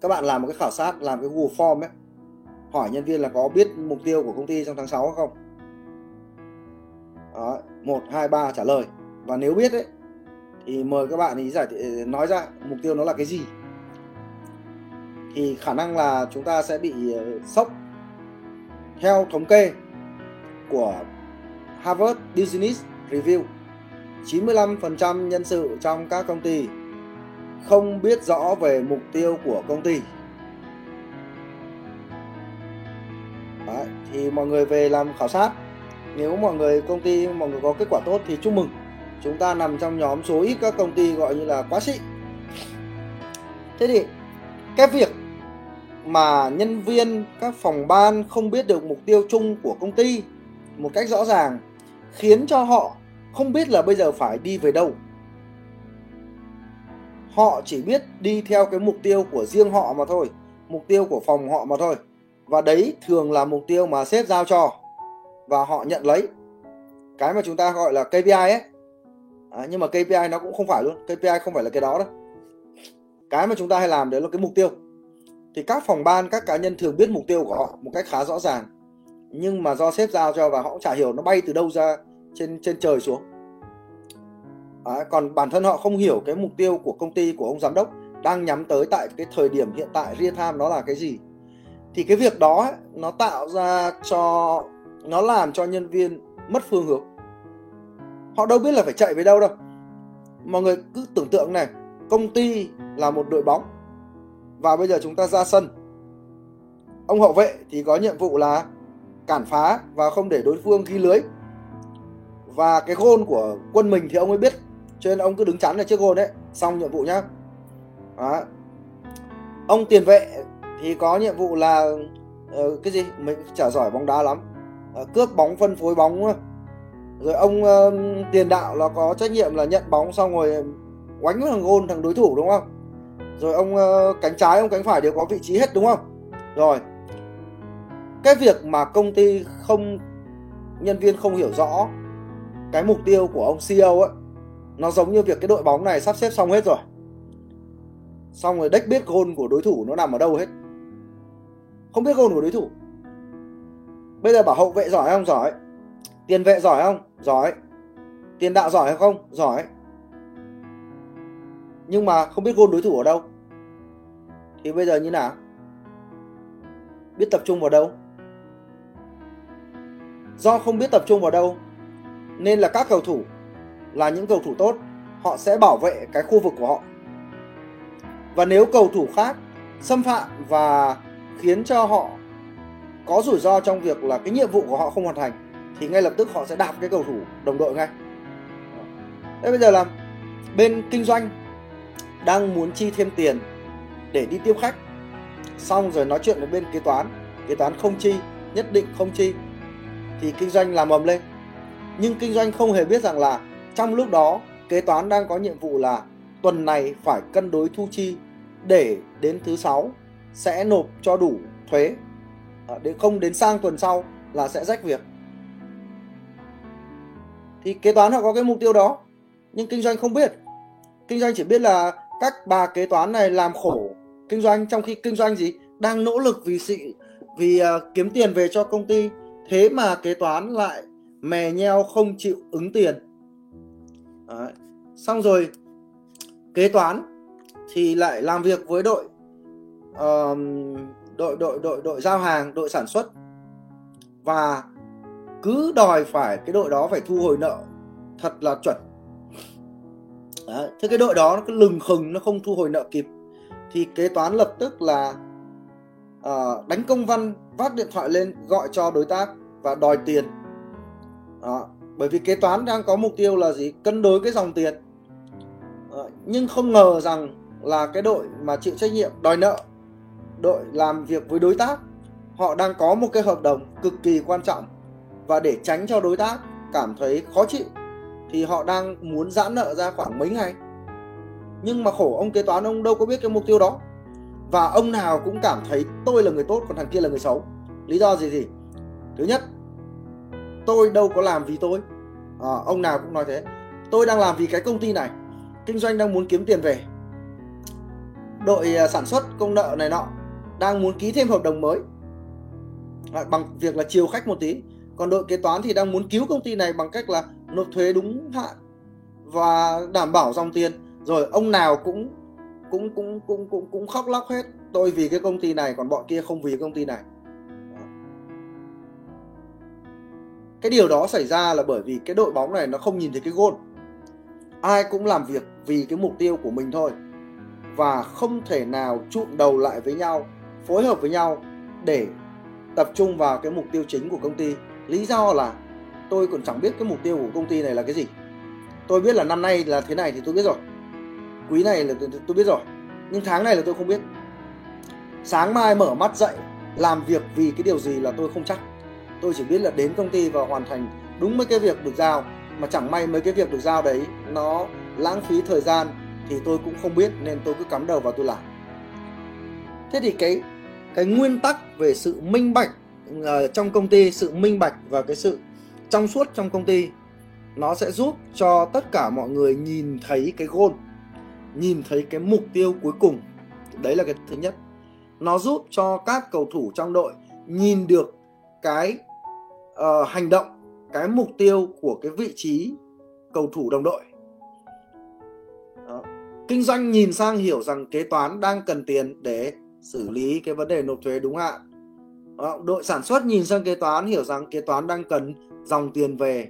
các bạn làm một cái khảo sát làm cái Google Form ấy hỏi nhân viên là có biết mục tiêu của công ty trong tháng 6 không? Đó, 1, 2, 3 trả lời. Và nếu biết ấy thì mời các bạn ý giải nói ra mục tiêu nó là cái gì. Thì khả năng là chúng ta sẽ bị ờ, sốc. Theo thống kê của Harvard Business Review 95% nhân sự trong các công ty không biết rõ về mục tiêu của công ty. Đấy, thì mọi người về làm khảo sát. Nếu mọi người công ty mọi người có kết quả tốt thì chúc mừng. Chúng ta nằm trong nhóm số ít các công ty gọi như là quá xịn. Thế thì cái việc mà nhân viên các phòng ban không biết được mục tiêu chung của công ty một cách rõ ràng khiến cho họ không biết là bây giờ phải đi về đâu. Họ chỉ biết đi theo cái mục tiêu của riêng họ mà thôi mục tiêu của phòng họ mà thôi. Và đấy thường là mục tiêu mà sếp giao cho và họ nhận lấy. Cái mà chúng ta gọi là KPI ấy. À, nhưng mà KPI nó cũng không phải luôn KPI không phải là cái đó đâu. Cái mà chúng ta hay làm đấy là cái mục tiêu. Thì các phòng ban các cá nhân thường biết mục tiêu của họ một cách khá rõ ràng nhưng mà do sếp giao cho và họ cũng chả hiểu nó bay từ đâu ra trên trên trời xuống. À, còn bản thân họ không hiểu cái mục tiêu của công ty của ông giám đốc đang nhắm tới tại cái thời điểm hiện tại real time nó là cái gì. Thì cái việc đó nó tạo ra cho nó làm cho nhân viên mất phương hướng. Họ đâu biết là phải chạy về đâu đâu. Mọi người cứ tưởng tượng này công ty là một đội bóng. Và bây giờ chúng ta ra sân. Ông hậu vệ thì có nhiệm vụ là cản phá và không để đối phương ghi lưới. Và cái gôn của quân mình thì ông ấy biết cho nên ông cứ đứng chắn ở trước gôn đấy xong nhiệm vụ nhá. Đó. ông tiền vệ thì có nhiệm vụ là uh, cái gì? Mình chả giỏi bóng đá lắm. Uh, cướp bóng phân phối bóng rồi ông uh, tiền đạo là có trách nhiệm là nhận bóng xong rồi quánh thằng gôn thằng đối thủ đúng không? Rồi ông uh, cánh trái ông cánh phải đều có vị trí hết đúng không? Rồi cái việc mà công ty không, nhân viên không hiểu rõ cái mục tiêu của ông CEO ấy, nó giống như việc cái đội bóng này sắp xếp xong hết rồi. Xong rồi đếch biết gôn của đối thủ nó nằm ở đâu hết. Không biết gôn của đối thủ. Bây giờ bảo hậu vệ giỏi không? Giỏi. Tiền vệ giỏi không? Giỏi. Tiền đạo giỏi hay không? Giỏi. Nhưng mà không biết gôn đối thủ ở đâu. Thì bây giờ như nào? Biết tập trung vào đâu? Do không biết tập trung vào đâu, nên là các cầu thủ là những cầu thủ tốt, họ sẽ bảo vệ cái khu vực của họ. Và nếu cầu thủ khác xâm phạm và khiến cho họ có rủi ro trong việc là cái nhiệm vụ của họ không hoàn thành, thì ngay lập tức họ sẽ đạp cái cầu thủ đồng đội ngay. Thế bây giờ là bên kinh doanh đang muốn chi thêm tiền để đi tiếp khách. Xong rồi nói chuyện với bên kế toán. Kế toán không chi, nhất định không chi thì kinh doanh làm ầm lên. Nhưng kinh doanh không hề biết rằng là trong lúc đó kế toán đang có nhiệm vụ là tuần này phải cân đối thu chi để đến thứ sáu sẽ nộp cho đủ thuế. À, để không đến sang tuần sau là sẽ rách việc. Thì kế toán họ có cái mục tiêu đó nhưng kinh doanh không biết. Kinh doanh chỉ biết là các bà kế toán này làm khổ kinh doanh trong khi kinh doanh gì? Đang nỗ lực vì sự vì uh, kiếm tiền về cho công ty thế mà kế toán lại mè nheo không chịu ứng tiền Đấy. xong rồi kế toán thì lại làm việc với đội uh, đội đội đội đội giao hàng đội sản xuất và cứ đòi phải cái đội đó phải thu hồi nợ thật là chuẩn Đấy. thế cái đội đó nó cứ lừng khừng nó không thu hồi nợ kịp thì kế toán lập tức là uh, đánh công văn vác điện thoại lên gọi cho đối tác và đòi tiền đó. bởi vì kế toán đang có mục tiêu là gì cân đối cái dòng tiền đó. nhưng không ngờ rằng là cái đội mà chịu trách nhiệm đòi nợ đội làm việc với đối tác họ đang có một cái hợp đồng cực kỳ quan trọng và để tránh cho đối tác cảm thấy khó chịu thì họ đang muốn giãn nợ ra khoảng mấy ngày nhưng mà khổ ông kế toán ông đâu có biết cái mục tiêu đó và ông nào cũng cảm thấy tôi là người tốt còn thằng kia là người xấu. Lý do gì gì? Thứ nhất tôi đâu có làm vì tôi. À, ông nào cũng nói thế. Tôi đang làm vì cái công ty này. Kinh doanh đang muốn kiếm tiền về. Đội à, sản xuất công nợ này nọ đang muốn ký thêm hợp đồng mới. À, bằng việc là chiều khách một tí. Còn đội kế toán thì đang muốn cứu công ty này bằng cách là nộp thuế đúng hạn và đảm bảo dòng tiền. Rồi ông nào cũng cũng cũng cũng cũng cũng khóc lóc hết. Tôi vì cái công ty này, còn bọn kia không vì công ty này. Cái điều đó xảy ra là bởi vì cái đội bóng này nó không nhìn thấy cái gôn ai cũng làm việc vì cái mục tiêu của mình thôi. Và không thể nào trụm đầu lại với nhau, phối hợp với nhau để tập trung vào cái mục tiêu chính của công ty. Lý do là tôi còn chẳng biết cái mục tiêu của công ty này là cái gì. Tôi biết là năm nay là thế này thì tôi biết rồi quý này là tôi, tôi biết rồi nhưng tháng này là tôi không biết. Sáng mai mở mắt dậy làm việc vì cái điều gì là tôi không chắc. Tôi chỉ biết là đến công ty và hoàn thành đúng mấy cái việc được giao mà chẳng may mấy cái việc được giao đấy nó lãng phí thời gian thì tôi cũng không biết nên tôi cứ cắm đầu vào tôi làm. Thế thì cái cái nguyên tắc về sự minh bạch uh, trong công ty sự minh bạch và cái sự trong suốt trong công ty nó sẽ giúp cho tất cả mọi người nhìn thấy cái goal nhìn thấy cái mục tiêu cuối cùng đấy là cái thứ nhất nó giúp cho các cầu thủ trong đội nhìn được cái uh, hành động cái mục tiêu của cái vị trí cầu thủ đồng đội Đó. kinh doanh nhìn sang hiểu rằng kế toán đang cần tiền để xử lý cái vấn đề nộp thuế đúng hạn Đó. đội sản xuất nhìn sang kế toán hiểu rằng kế toán đang cần dòng tiền về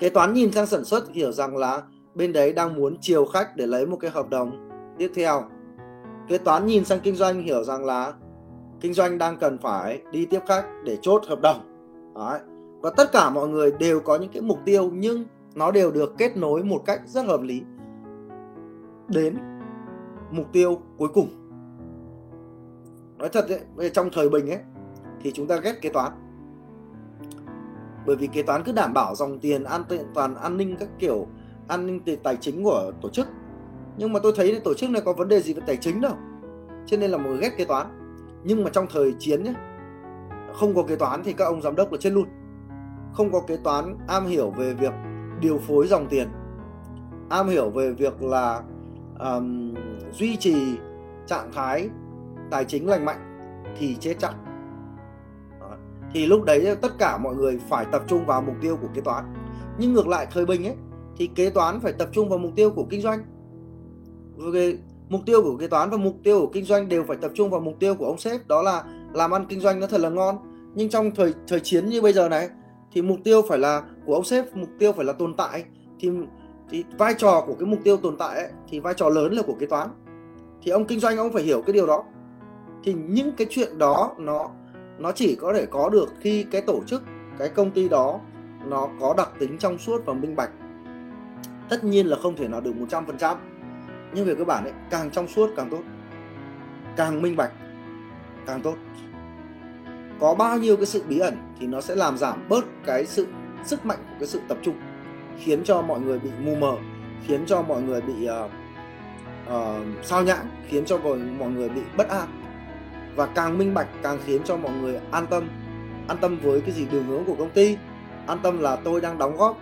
kế toán nhìn sang sản xuất hiểu rằng là bên đấy đang muốn chiều khách để lấy một cái hợp đồng. Tiếp theo, kế toán nhìn sang kinh doanh hiểu rằng là kinh doanh đang cần phải đi tiếp khách để chốt hợp đồng. Đấy. và tất cả mọi người đều có những cái mục tiêu nhưng nó đều được kết nối một cách rất hợp lý đến mục tiêu cuối cùng. Nói thật đấy trong thời bình ấy, thì chúng ta ghét kế toán. Bởi vì kế toán cứ đảm bảo dòng tiền an toàn an ninh các kiểu an ninh tài chính của tổ chức. Nhưng mà tôi thấy tổ chức này có vấn đề gì với tài chính đâu. Cho nên là một người ghét kế toán. Nhưng mà trong thời chiến nhé không có kế toán thì các ông giám đốc là chết luôn. Không có kế toán am hiểu về việc điều phối dòng tiền. Am hiểu về việc là um, duy trì trạng thái tài chính lành mạnh thì chết chắc thì lúc đấy tất cả mọi người phải tập trung vào mục tiêu của kế toán. Nhưng ngược lại thời bình ấy thì kế toán phải tập trung vào mục tiêu của kinh doanh. Mục tiêu của kế toán và mục tiêu của kinh doanh đều phải tập trung vào mục tiêu của ông sếp đó là làm ăn kinh doanh nó thật là ngon. Nhưng trong thời thời chiến như bây giờ này thì mục tiêu phải là của ông sếp mục tiêu phải là tồn tại. Thì thì vai trò của cái mục tiêu tồn tại ấy, thì vai trò lớn là của kế toán. Thì ông kinh doanh ông phải hiểu cái điều đó. Thì những cái chuyện đó nó nó chỉ có thể có được khi cái tổ chức cái công ty đó nó có đặc tính trong suốt và minh bạch tất nhiên là không thể nào được 100% nhưng về cơ bản ấy càng trong suốt càng tốt. Càng minh bạch càng tốt. Có bao nhiêu cái sự bí ẩn thì nó sẽ làm giảm bớt cái sự sức mạnh của cái sự tập trung khiến cho mọi người bị mù mờ khiến cho mọi người bị uh, uh, sao nhãng khiến cho mọi, mọi người bị bất an. Và càng minh bạch càng khiến cho mọi người an tâm. An tâm với cái gì đường hướng của công ty an tâm là tôi đang đóng góp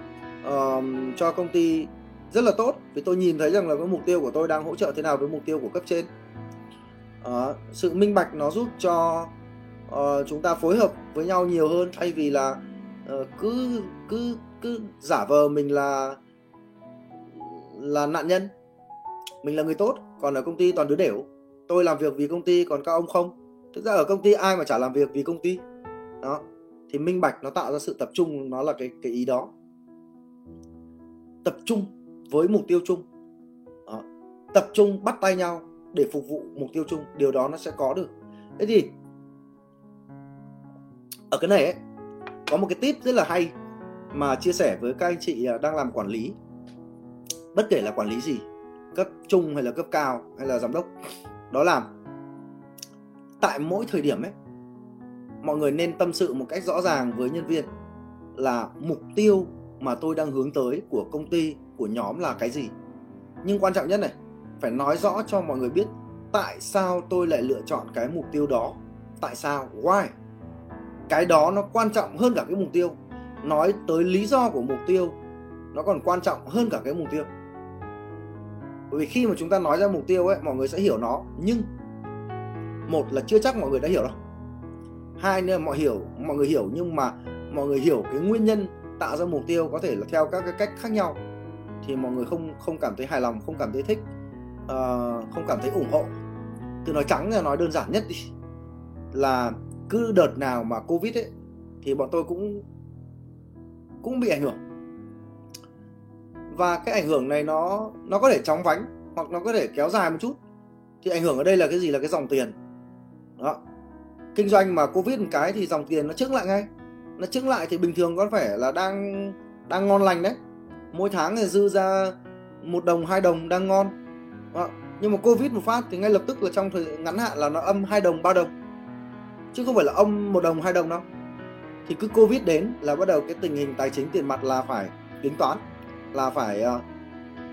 uh, cho công ty rất là tốt vì tôi nhìn thấy rằng là cái mục tiêu của tôi đang hỗ trợ thế nào với mục tiêu của cấp trên. Uh, sự minh bạch nó giúp cho uh, chúng ta phối hợp với nhau nhiều hơn thay vì là uh, cứ cứ cứ giả vờ mình là là nạn nhân. Mình là người tốt còn ở công ty toàn đứa đểu. Tôi làm việc vì công ty còn các ông không. Thực ra ở công ty ai mà chả làm việc vì công ty. Đó thì minh bạch nó tạo ra sự tập trung nó là cái cái ý đó tập trung với mục tiêu chung. Đó. tập trung bắt tay nhau để phục vụ mục tiêu chung điều đó nó sẽ có được. Thế thì ở cái này ấy, có một cái tip rất là hay mà chia sẻ với các anh chị à, đang làm quản lý. Bất kể là quản lý gì cấp trung hay là cấp cao hay là giám đốc đó là tại mỗi thời điểm ấy mọi người nên tâm sự một cách rõ ràng với nhân viên là mục tiêu mà tôi đang hướng tới của công ty, của nhóm là cái gì? Nhưng quan trọng nhất này, phải nói rõ cho mọi người biết tại sao tôi lại lựa chọn cái mục tiêu đó. Tại sao? Why? Cái đó nó quan trọng hơn cả cái mục tiêu. Nói tới lý do của mục tiêu, nó còn quan trọng hơn cả cái mục tiêu. Bởi vì khi mà chúng ta nói ra mục tiêu ấy, mọi người sẽ hiểu nó. Nhưng, một là chưa chắc mọi người đã hiểu đâu. Hai nữa mọi hiểu, mọi người hiểu nhưng mà mọi người hiểu cái nguyên nhân tạo ra mục tiêu có thể là theo các cái cách khác nhau thì mọi người không không cảm thấy hài lòng không cảm thấy thích uh, không cảm thấy ủng hộ. Từ nói trắng là nói đơn giản nhất đi là cứ đợt nào mà covid ấy thì bọn tôi cũng cũng bị ảnh hưởng. Và cái ảnh hưởng này nó nó có thể chóng vánh hoặc nó có thể kéo dài một chút. Thì ảnh hưởng ở đây là cái gì? Là cái dòng tiền. Đó. Kinh doanh mà covid một cái thì dòng tiền nó trước lại ngay nó trứng lại thì bình thường có phải là đang đang ngon lành đấy. Mỗi tháng thì dư ra một đồng hai đồng đang ngon. À, nhưng mà covid một phát thì ngay lập tức là trong thời ngắn hạn là nó âm hai đồng ba đồng. Chứ không phải là âm một đồng hai đồng đâu. Thì cứ covid đến là bắt đầu cái tình hình tài chính tiền mặt là phải tính toán là phải uh,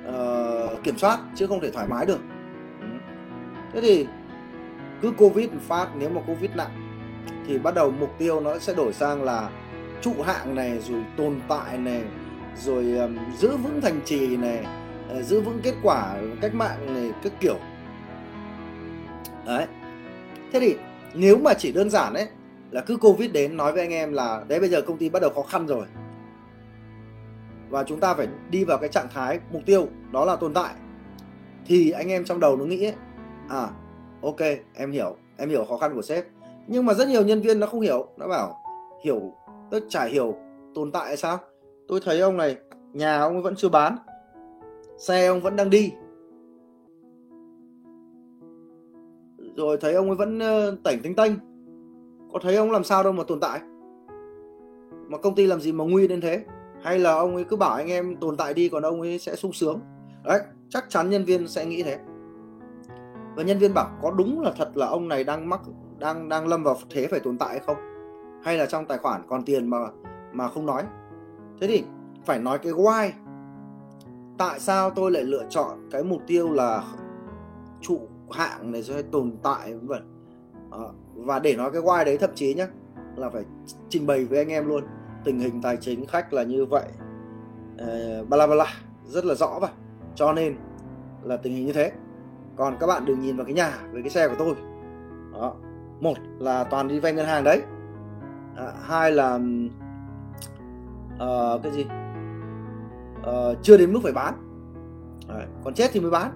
uh, kiểm soát chứ không thể thoải mái được. Thế thì cứ covid phát nếu mà covid nặng thì bắt đầu mục tiêu nó sẽ đổi sang là trụ hạng này rồi tồn tại này rồi um, giữ vững thành trì này uh, giữ vững kết quả cách mạng này các kiểu. Đấy. Thế thì nếu mà chỉ đơn giản ấy là cứ covid đến nói với anh em là đấy bây giờ công ty bắt đầu khó khăn rồi. Và chúng ta phải đi vào cái trạng thái mục tiêu đó là tồn tại. Thì anh em trong đầu nó nghĩ ấy, à ok em hiểu em hiểu khó khăn của sếp nhưng mà rất nhiều nhân viên nó không hiểu, nó bảo, hiểu tôi chả hiểu tồn tại sao? Tôi thấy ông này, nhà ông ấy vẫn chưa bán, xe ông vẫn đang đi. Rồi thấy ông ấy vẫn ờ, tảnh tinh tênh có thấy ông làm sao đâu mà tồn tại. Mà công ty làm gì mà nguy đến thế? Hay là ông ấy cứ bảo anh em tồn tại đi còn ông ấy sẽ sung sướng? Đấy, chắc chắn nhân viên sẽ nghĩ thế. Và nhân viên bảo, có đúng là thật là ông này đang mắc đang đang lâm vào thế phải tồn tại hay không? Hay là trong tài khoản còn tiền mà mà không nói? Thế thì phải nói cái why. Tại sao tôi lại lựa chọn cái mục tiêu là trụ hạng này sẽ tồn tại vân ờ, và để nói cái why đấy thậm chí nhá là phải trình bày với anh em luôn. Tình hình tài chính khách là như vậy. Uh, bla bla rất là rõ và cho nên là tình hình như thế. Còn các bạn đừng nhìn vào cái nhà với cái xe của tôi. Đó một là toàn đi vay ngân hàng đấy. À, hai là uh, cái gì? Uh, chưa đến mức phải bán. À, còn chết thì mới bán.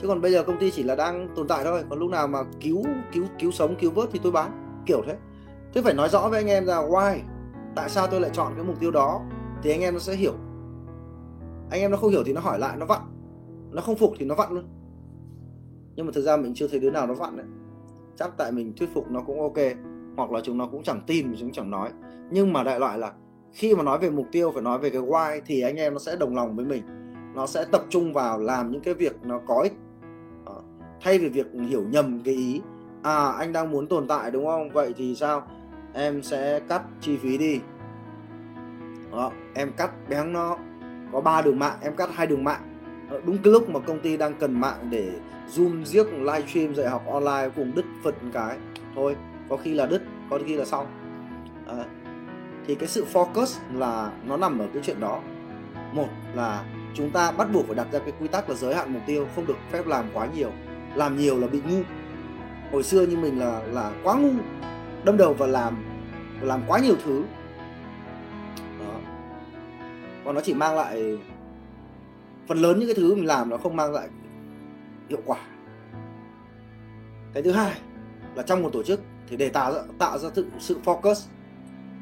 Chứ còn bây giờ công ty chỉ là đang tồn tại thôi còn lúc nào mà cứu cứu cứu sống cứu vớt thì tôi bán kiểu thế. Thế phải nói rõ với anh em là why tại sao tôi lại chọn cái mục tiêu đó thì anh em nó sẽ hiểu. Anh em nó không hiểu thì nó hỏi lại nó vặn. Nó không phục thì nó vặn luôn. Nhưng mà thực ra mình chưa thấy đứa nào nó vặn đấy chắc tại mình thuyết phục nó cũng ok, hoặc là chúng nó cũng chẳng tin chúng chẳng nói. Nhưng mà đại loại là, khi mà nói về mục tiêu, phải nói về cái why, thì anh em nó sẽ đồng lòng với mình. Nó sẽ tập trung vào làm những cái việc nó có ích. Ờ, thay vì việc hiểu nhầm cái ý à anh đang muốn tồn tại đúng không? Vậy thì sao? Em sẽ cắt chi phí đi. Đó. em cắt béng nó có ba đường mạng, em cắt hai đường mạng. Ờ, đúng cái lúc mà công ty đang cần mạng để zoom giếc livestream dạy học online cùng đứt phật cái. Thôi có khi là đứt có khi là xong. À, thì cái sự focus là nó nằm ở cái chuyện đó. Một là chúng ta bắt buộc phải đặt ra cái quy tắc là giới hạn mục tiêu không được phép làm quá nhiều. Làm nhiều là bị ngu. Hồi xưa như mình là là quá ngu đâm đầu vào làm làm quá nhiều thứ. Đó. còn nó chỉ mang lại phần lớn những cái thứ mình làm nó không mang lại hiệu quả. Cái thứ hai là trong một tổ chức thì để tạo ra, tạo ra sự, sự focus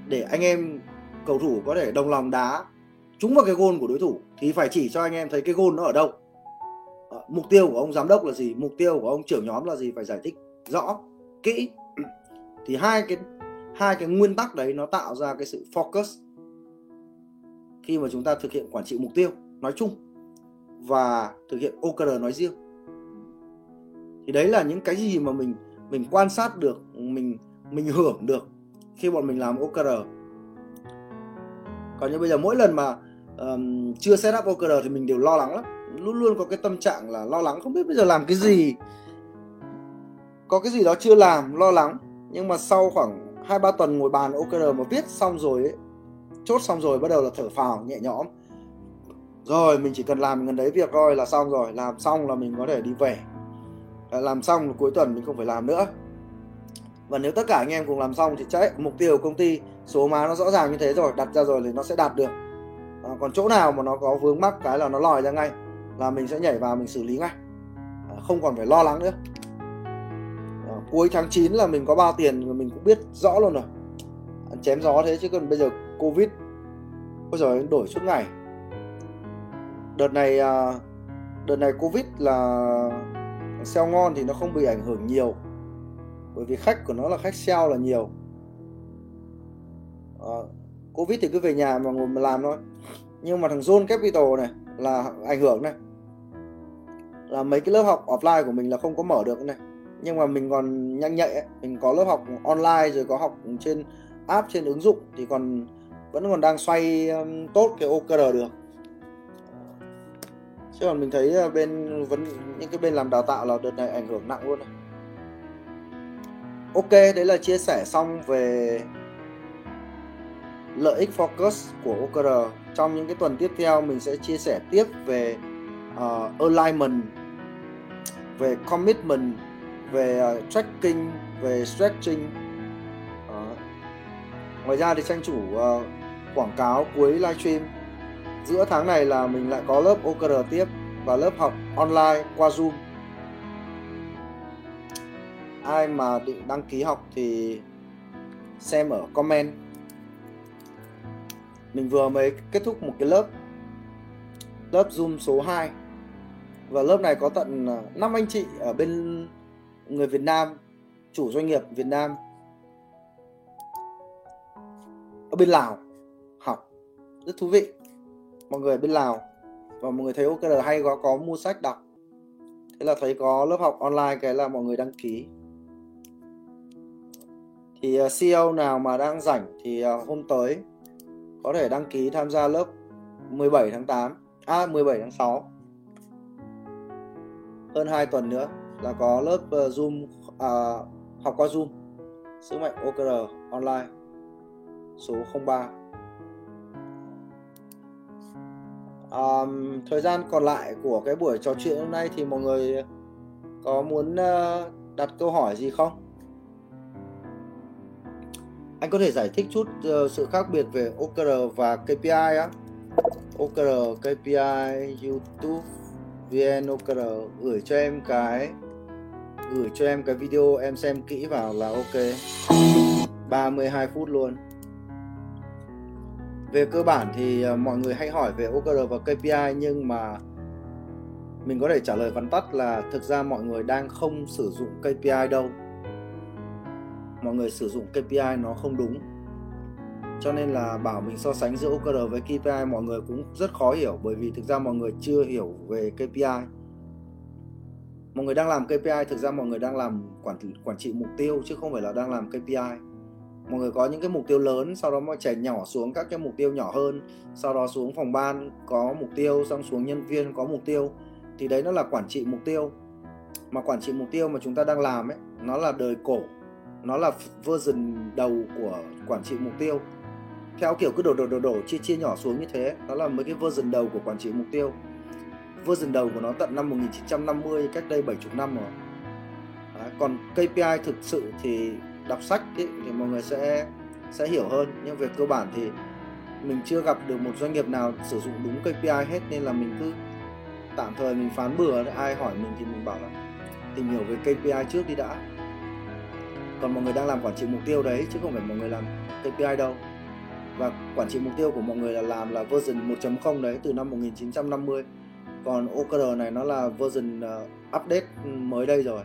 để anh em cầu thủ có thể đồng lòng đá trúng vào cái gôn của đối thủ thì phải chỉ cho anh em thấy cái gôn nó ở đâu. Ờ, mục tiêu của ông giám đốc là gì mục tiêu của ông trưởng nhóm là gì phải giải thích rõ kỹ. [CLEARS THROAT] Thì hai cái hai cái nguyên tắc đấy nó tạo ra cái sự focus khi mà chúng ta thực hiện quản trị mục tiêu. Nói chung và thực hiện OKR nói riêng. Thì đấy là những cái gì mà mình mình quan sát được mình mình hưởng được khi bọn mình làm OKR còn như bây giờ mỗi lần mà um, chưa set up OKR thì mình đều lo lắng lắm. Luôn luôn có cái tâm trạng là lo lắng không biết bây giờ làm cái gì. Có cái gì đó chưa làm lo lắng. Nhưng mà sau khoảng hai ba tuần ngồi bàn OKR mà viết xong rồi ấy, chốt xong rồi bắt đầu là thở phào nhẹ nhõm rồi mình chỉ cần làm gần đấy việc thôi là xong rồi. Làm xong là mình có thể đi về. Ờ, làm xong cuối tuần mình không phải làm nữa. Và nếu tất cả anh em cùng làm xong thì chắc mục tiêu của công ty số má nó rõ ràng như thế rồi đặt ra rồi thì nó sẽ đạt được. À, còn chỗ nào mà nó có vướng mắc cái là nó lòi ra ngay là mình sẽ nhảy vào mình xử lý ngay. À, không còn phải lo lắng nữa. À, cuối tháng 9 là mình có bao tiền mình cũng biết rõ luôn rồi. Chém gió thế chứ còn bây giờ covid bây giờ đổi suốt ngày đợt này à, đợt này covid là sale ngon thì nó không bị ảnh hưởng nhiều. Bởi vì khách của nó là khách sale là nhiều. À, covid thì cứ về nhà mà ngồi mà làm thôi. Nhưng mà thằng Zone Capital này là ảnh hưởng này. Là mấy cái lớp học offline của mình là không có mở được này. Nhưng mà mình còn nhanh nhạy ấy. mình có lớp học online rồi có học trên app trên ứng dụng thì còn vẫn còn đang xoay tốt cái OKR được chứ còn mình thấy ờ, bên vẫn những cái bên làm đào tạo là đợt này ảnh hưởng nặng luôn này. ok đấy là chia sẻ xong về lợi ích focus của OKR trong những cái tuần tiếp theo mình sẽ chia sẻ tiếp về uh, alignment về commitment về uh, tracking về stretching. Uh, ngoài ra thì tranh chủ uh, quảng cáo cuối livestream giữa tháng này là mình lại có lớp OKR tiếp và lớp học online qua Zoom. Ai mà định đăng ký học thì xem ở comment. Mình vừa mới kết thúc một cái lớp lớp Zoom số 2 và lớp này có tận à, 5 anh chị ở bên người Việt Nam, chủ doanh nghiệp Việt Nam. Ở bên Lào học, rất thú vị mọi người ở bên Lào. Và mọi người thấy OKR hay có có mua sách đọc. Thế là thấy có lớp học online cái là mọi người đăng ký. Thì ờ, CEO nào mà đang rảnh thì ờ, hôm tới có thể đăng ký tham gia lớp 17 tháng 8 à 17 tháng 6 hơn 2 tuần nữa là có lớp ờ, Zoom à, học qua Zoom. Sức mạnh OKR online số 03 um, thời gian còn lại của cái buổi trò chuyện hôm nay thì mọi người có muốn uh, đặt câu hỏi gì không? Anh có thể giải thích chút uh, sự khác biệt về OKR và KPI á. OKR KPI YouTube VN OKR gửi cho em cái gửi cho em cái video em xem kỹ vào là ok. 32 phút luôn về cơ bản thì ờ, mọi người hay hỏi về OKR và KPI nhưng mà mình có thể trả lời vắn tắt là thực ra mọi người đang không sử dụng KPI đâu. Mọi người sử dụng KPI nó không đúng. Cho nên là bảo mình so sánh giữa OKR với KPI mọi người cũng rất khó hiểu, bởi vì thực ra mọi người chưa hiểu về KPI mọi người đang làm KPI thực ra mọi người đang làm quản quản trị mục tiêu, chứ không phải là đang làm KPI mọi người có những cái mục tiêu lớn sau đó mà trẻ nhỏ xuống các cái mục tiêu nhỏ hơn sau đó xuống phòng ban có mục tiêu xong xuống nhân viên có mục tiêu. Thì đấy nó là quản trị mục tiêu. Mà quản trị mục tiêu mà chúng ta đang làm ấy nó là đời cổ. Nó là version đầu của quản trị mục tiêu. Theo kiểu cứ đổ đổ đổ đổ chia chia nhỏ xuống như thế đó là mấy cái version đầu của quản trị mục tiêu. Version đầu của nó tận năm 1950 cách đây 70 năm rồi. Đấy, còn KPI thực sự thì đọc sách ý, thì mọi người sẽ sẽ hiểu hơn. Nhưng về cơ bản thì mình chưa gặp được một doanh nghiệp nào sử dụng đúng KPI hết nên là mình cứ tạm thời mình phán bừa ai hỏi mình thì mình bảo là tìm hiểu về KPI trước đi đã. Còn mọi người đang làm quản trị mục tiêu đấy chứ không phải mọi người làm KPI đâu. Và quản trị mục tiêu của mọi người là làm là version 1.0 đấy từ năm 1950 còn OKR này nó là version ờ, update ừ, mới đây rồi.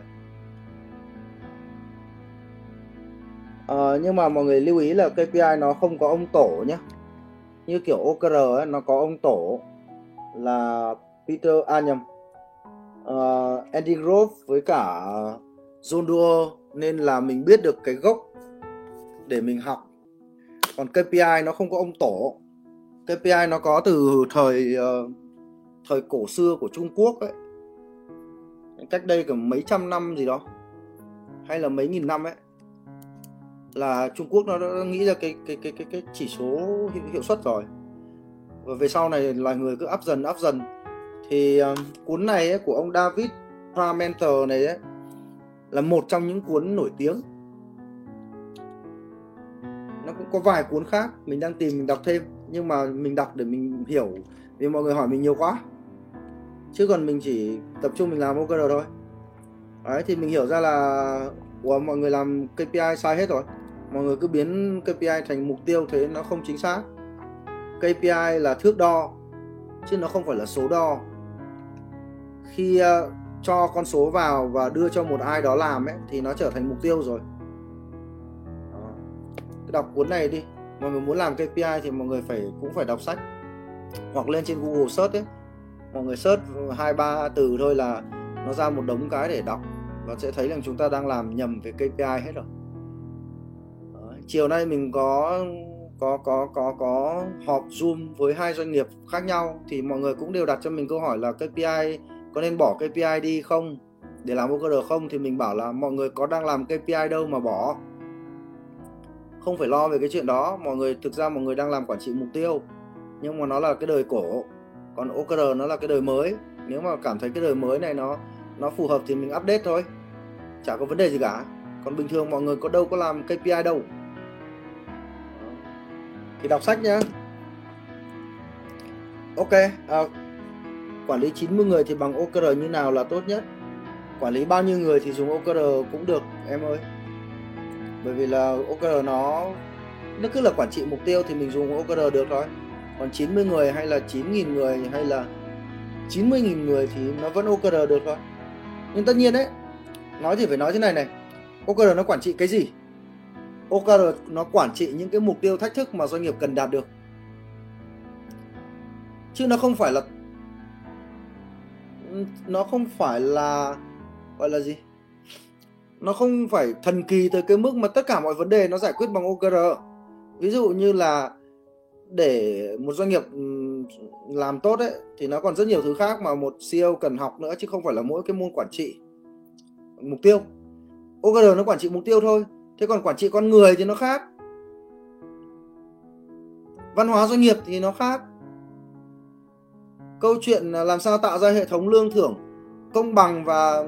Uh, nhưng mà mọi người lưu ý là KPI nó không có ông tổ nhé như kiểu OKR ấy, nó có ông tổ là Peter à nhầm uh, Andy Grove với cả John Doerr nên là mình biết được cái gốc để mình học. Còn KPI nó không có ông tổ. KPI nó có từ thời uh, thời cổ xưa của Trung Quốc ấy. Cách đây cả mấy trăm năm gì đó hay là mấy nghìn năm ấy là Trung Quốc nó đã nghĩ ra cái cái cái cái cái chỉ số hiệu, hiệu suất rồi. Và về sau này loài người cứ áp dần áp dần. Thì uh, cuốn này ấy, của ông David Parmenter này ấy, là một trong những cuốn nổi tiếng. Nó cũng có vài cuốn khác mình đang tìm mình đọc thêm nhưng mà mình đọc để mình hiểu vì mọi người hỏi mình nhiều quá. Chứ còn mình chỉ tập trung mình làm OKR thôi. Đấy thì mình hiểu ra là của mọi người làm KPI sai hết rồi mọi người cứ biến KPI thành mục tiêu thế nó không chính xác. KPI là thước đo chứ nó không phải là số đo. Khi uh, cho con số vào và đưa cho một ai đó làm ấy thì nó trở thành mục tiêu rồi. Đó. đọc cuốn này đi. Mọi người muốn làm KPI thì mọi người phải cũng phải đọc sách. Hoặc lên trên Google search ấy. Mọi người search hai ba từ thôi là nó ra một đống cái để đọc. Và sẽ thấy rằng chúng ta đang làm nhầm về KPI hết rồi chiều nay mình có có có có có họp zoom với hai doanh nghiệp khác nhau thì mọi người cũng đều đặt cho mình câu hỏi là KPI có nên bỏ KPI đi không? Để làm OKR không thì mình bảo là mọi người có đang làm KPI đâu mà bỏ. Không phải lo về cái chuyện đó, mọi người, thực ra mọi người đang làm quản trị mục tiêu. Nhưng mà nó là cái đời cổ, còn OKR nó là cái đời mới. Nếu mà cảm thấy cái đời mới này nó nó phù hợp thì mình update thôi. Chả có vấn đề gì cả. Còn bình thường mọi người có đâu có làm KPI đâu thì đọc sách nhá. Ok à, quản lý 90 người thì bằng OKR như nào là tốt nhất? Quản lý bao nhiêu người thì dùng OKR cũng được em ơi. Bởi vì là OKR nó nó cứ là quản trị mục tiêu thì mình dùng OKR được thôi. Còn 90 người hay là 9.000 người hay là 90.000 người thì nó vẫn OKR được thôi. Nhưng tất nhiên đấy nói thì phải nói thế này này. OKR nó quản trị cái gì? OKR nó quản trị những cái mục tiêu thách thức mà doanh nghiệp cần đạt được. Chứ nó không phải là, nó không phải là, gọi là gì? Nó không phải thần kỳ tới cái mức mà tất cả mọi vấn đề nó giải quyết bằng OKR ví dụ như là để một doanh nghiệp ừ, làm tốt ấy, thì nó còn rất nhiều thứ khác mà một CEO cần học nữa, chứ không phải là mỗi cái môn quản trị mục tiêu. OKR nó quản trị mục tiêu thôi thế còn quản trị con người thì nó khác. Văn hóa doanh nghiệp thì nó khác. Câu chuyện làm sao tạo ra hệ thống lương thưởng công bằng và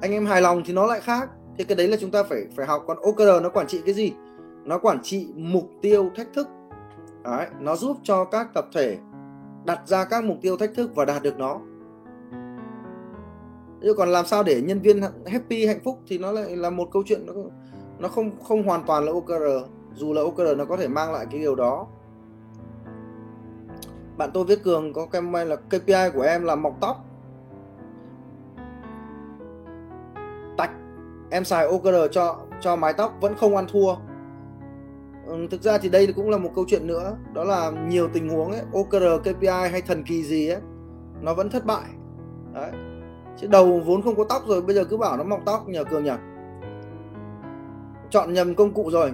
anh em hài lòng thì nó lại khác. Thì cái đấy là chúng ta phải phải học. Còn OKR nó quản trị cái gì? Nó quản trị mục tiêu thách thức. Đấy, nó giúp cho các tập thể đặt ra các mục tiêu thách thức và đạt được nó. Chứ còn làm sao để nhân viên happy hạnh phúc thì nó lại là một câu chuyện nó nó không không hoàn toàn là OKR dù là OKR nó có thể mang lại cái điều đó. Bạn tôi viết cường có comment là KPI của em là mọc tóc. Tạch em xài OKR cho cho mái tóc vẫn không ăn thua. Ừ, thực ra thì đây cũng là một câu chuyện nữa. Đó là nhiều tình huống ấy OKR KPI hay thần kỳ gì ấy nó vẫn thất bại. Đấy. Chứ đầu vốn không có tóc rồi bây giờ cứ bảo nó mọc tóc nhờ cường nhỉ chọn nhầm công cụ rồi.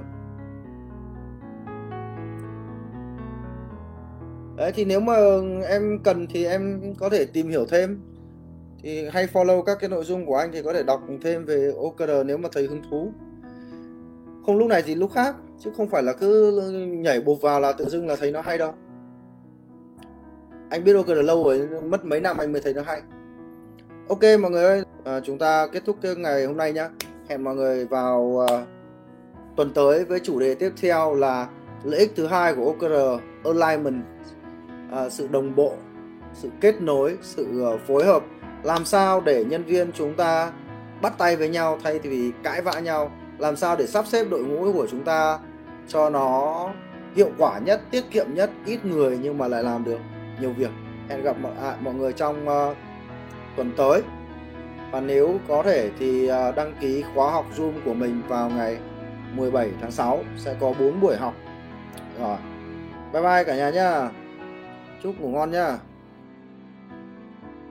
Đấy thì nếu mà em cần thì em có thể tìm hiểu thêm. Thì hay follow các cái nội dung của anh thì có thể đọc thêm về OKR nếu mà thấy hứng thú. Không lúc này thì lúc khác chứ không phải là cứ nhảy bột vào là tự dưng là thấy nó hay đâu. Anh biết OKR lâu rồi mất mấy năm anh mới thấy nó hay. Ok mọi người ơi à, chúng ta kết thúc cái ngày hôm nay nhá. Hẹn mọi người vào uh, tuần tới với chủ đề tiếp theo là lợi ích thứ hai của OKR alignment. À, sự đồng bộ sự kết nối sự ờ, phối hợp. Làm sao để nhân viên chúng ta bắt tay với nhau thay vì cãi vã nhau? Làm sao để sắp xếp đội ngũ của chúng ta cho nó hiệu quả nhất tiết kiệm nhất ít người nhưng mà lại làm được nhiều việc? Hẹn gặp mọi, à, mọi người trong uh, tuần tới. Và nếu có thể thì uh, đăng ký khóa học Zoom của mình vào ngày 17 tháng 6 sẽ có 4 buổi học. Rồi. Bye bye cả nhà nhá. Chúc ngủ ngon nhá.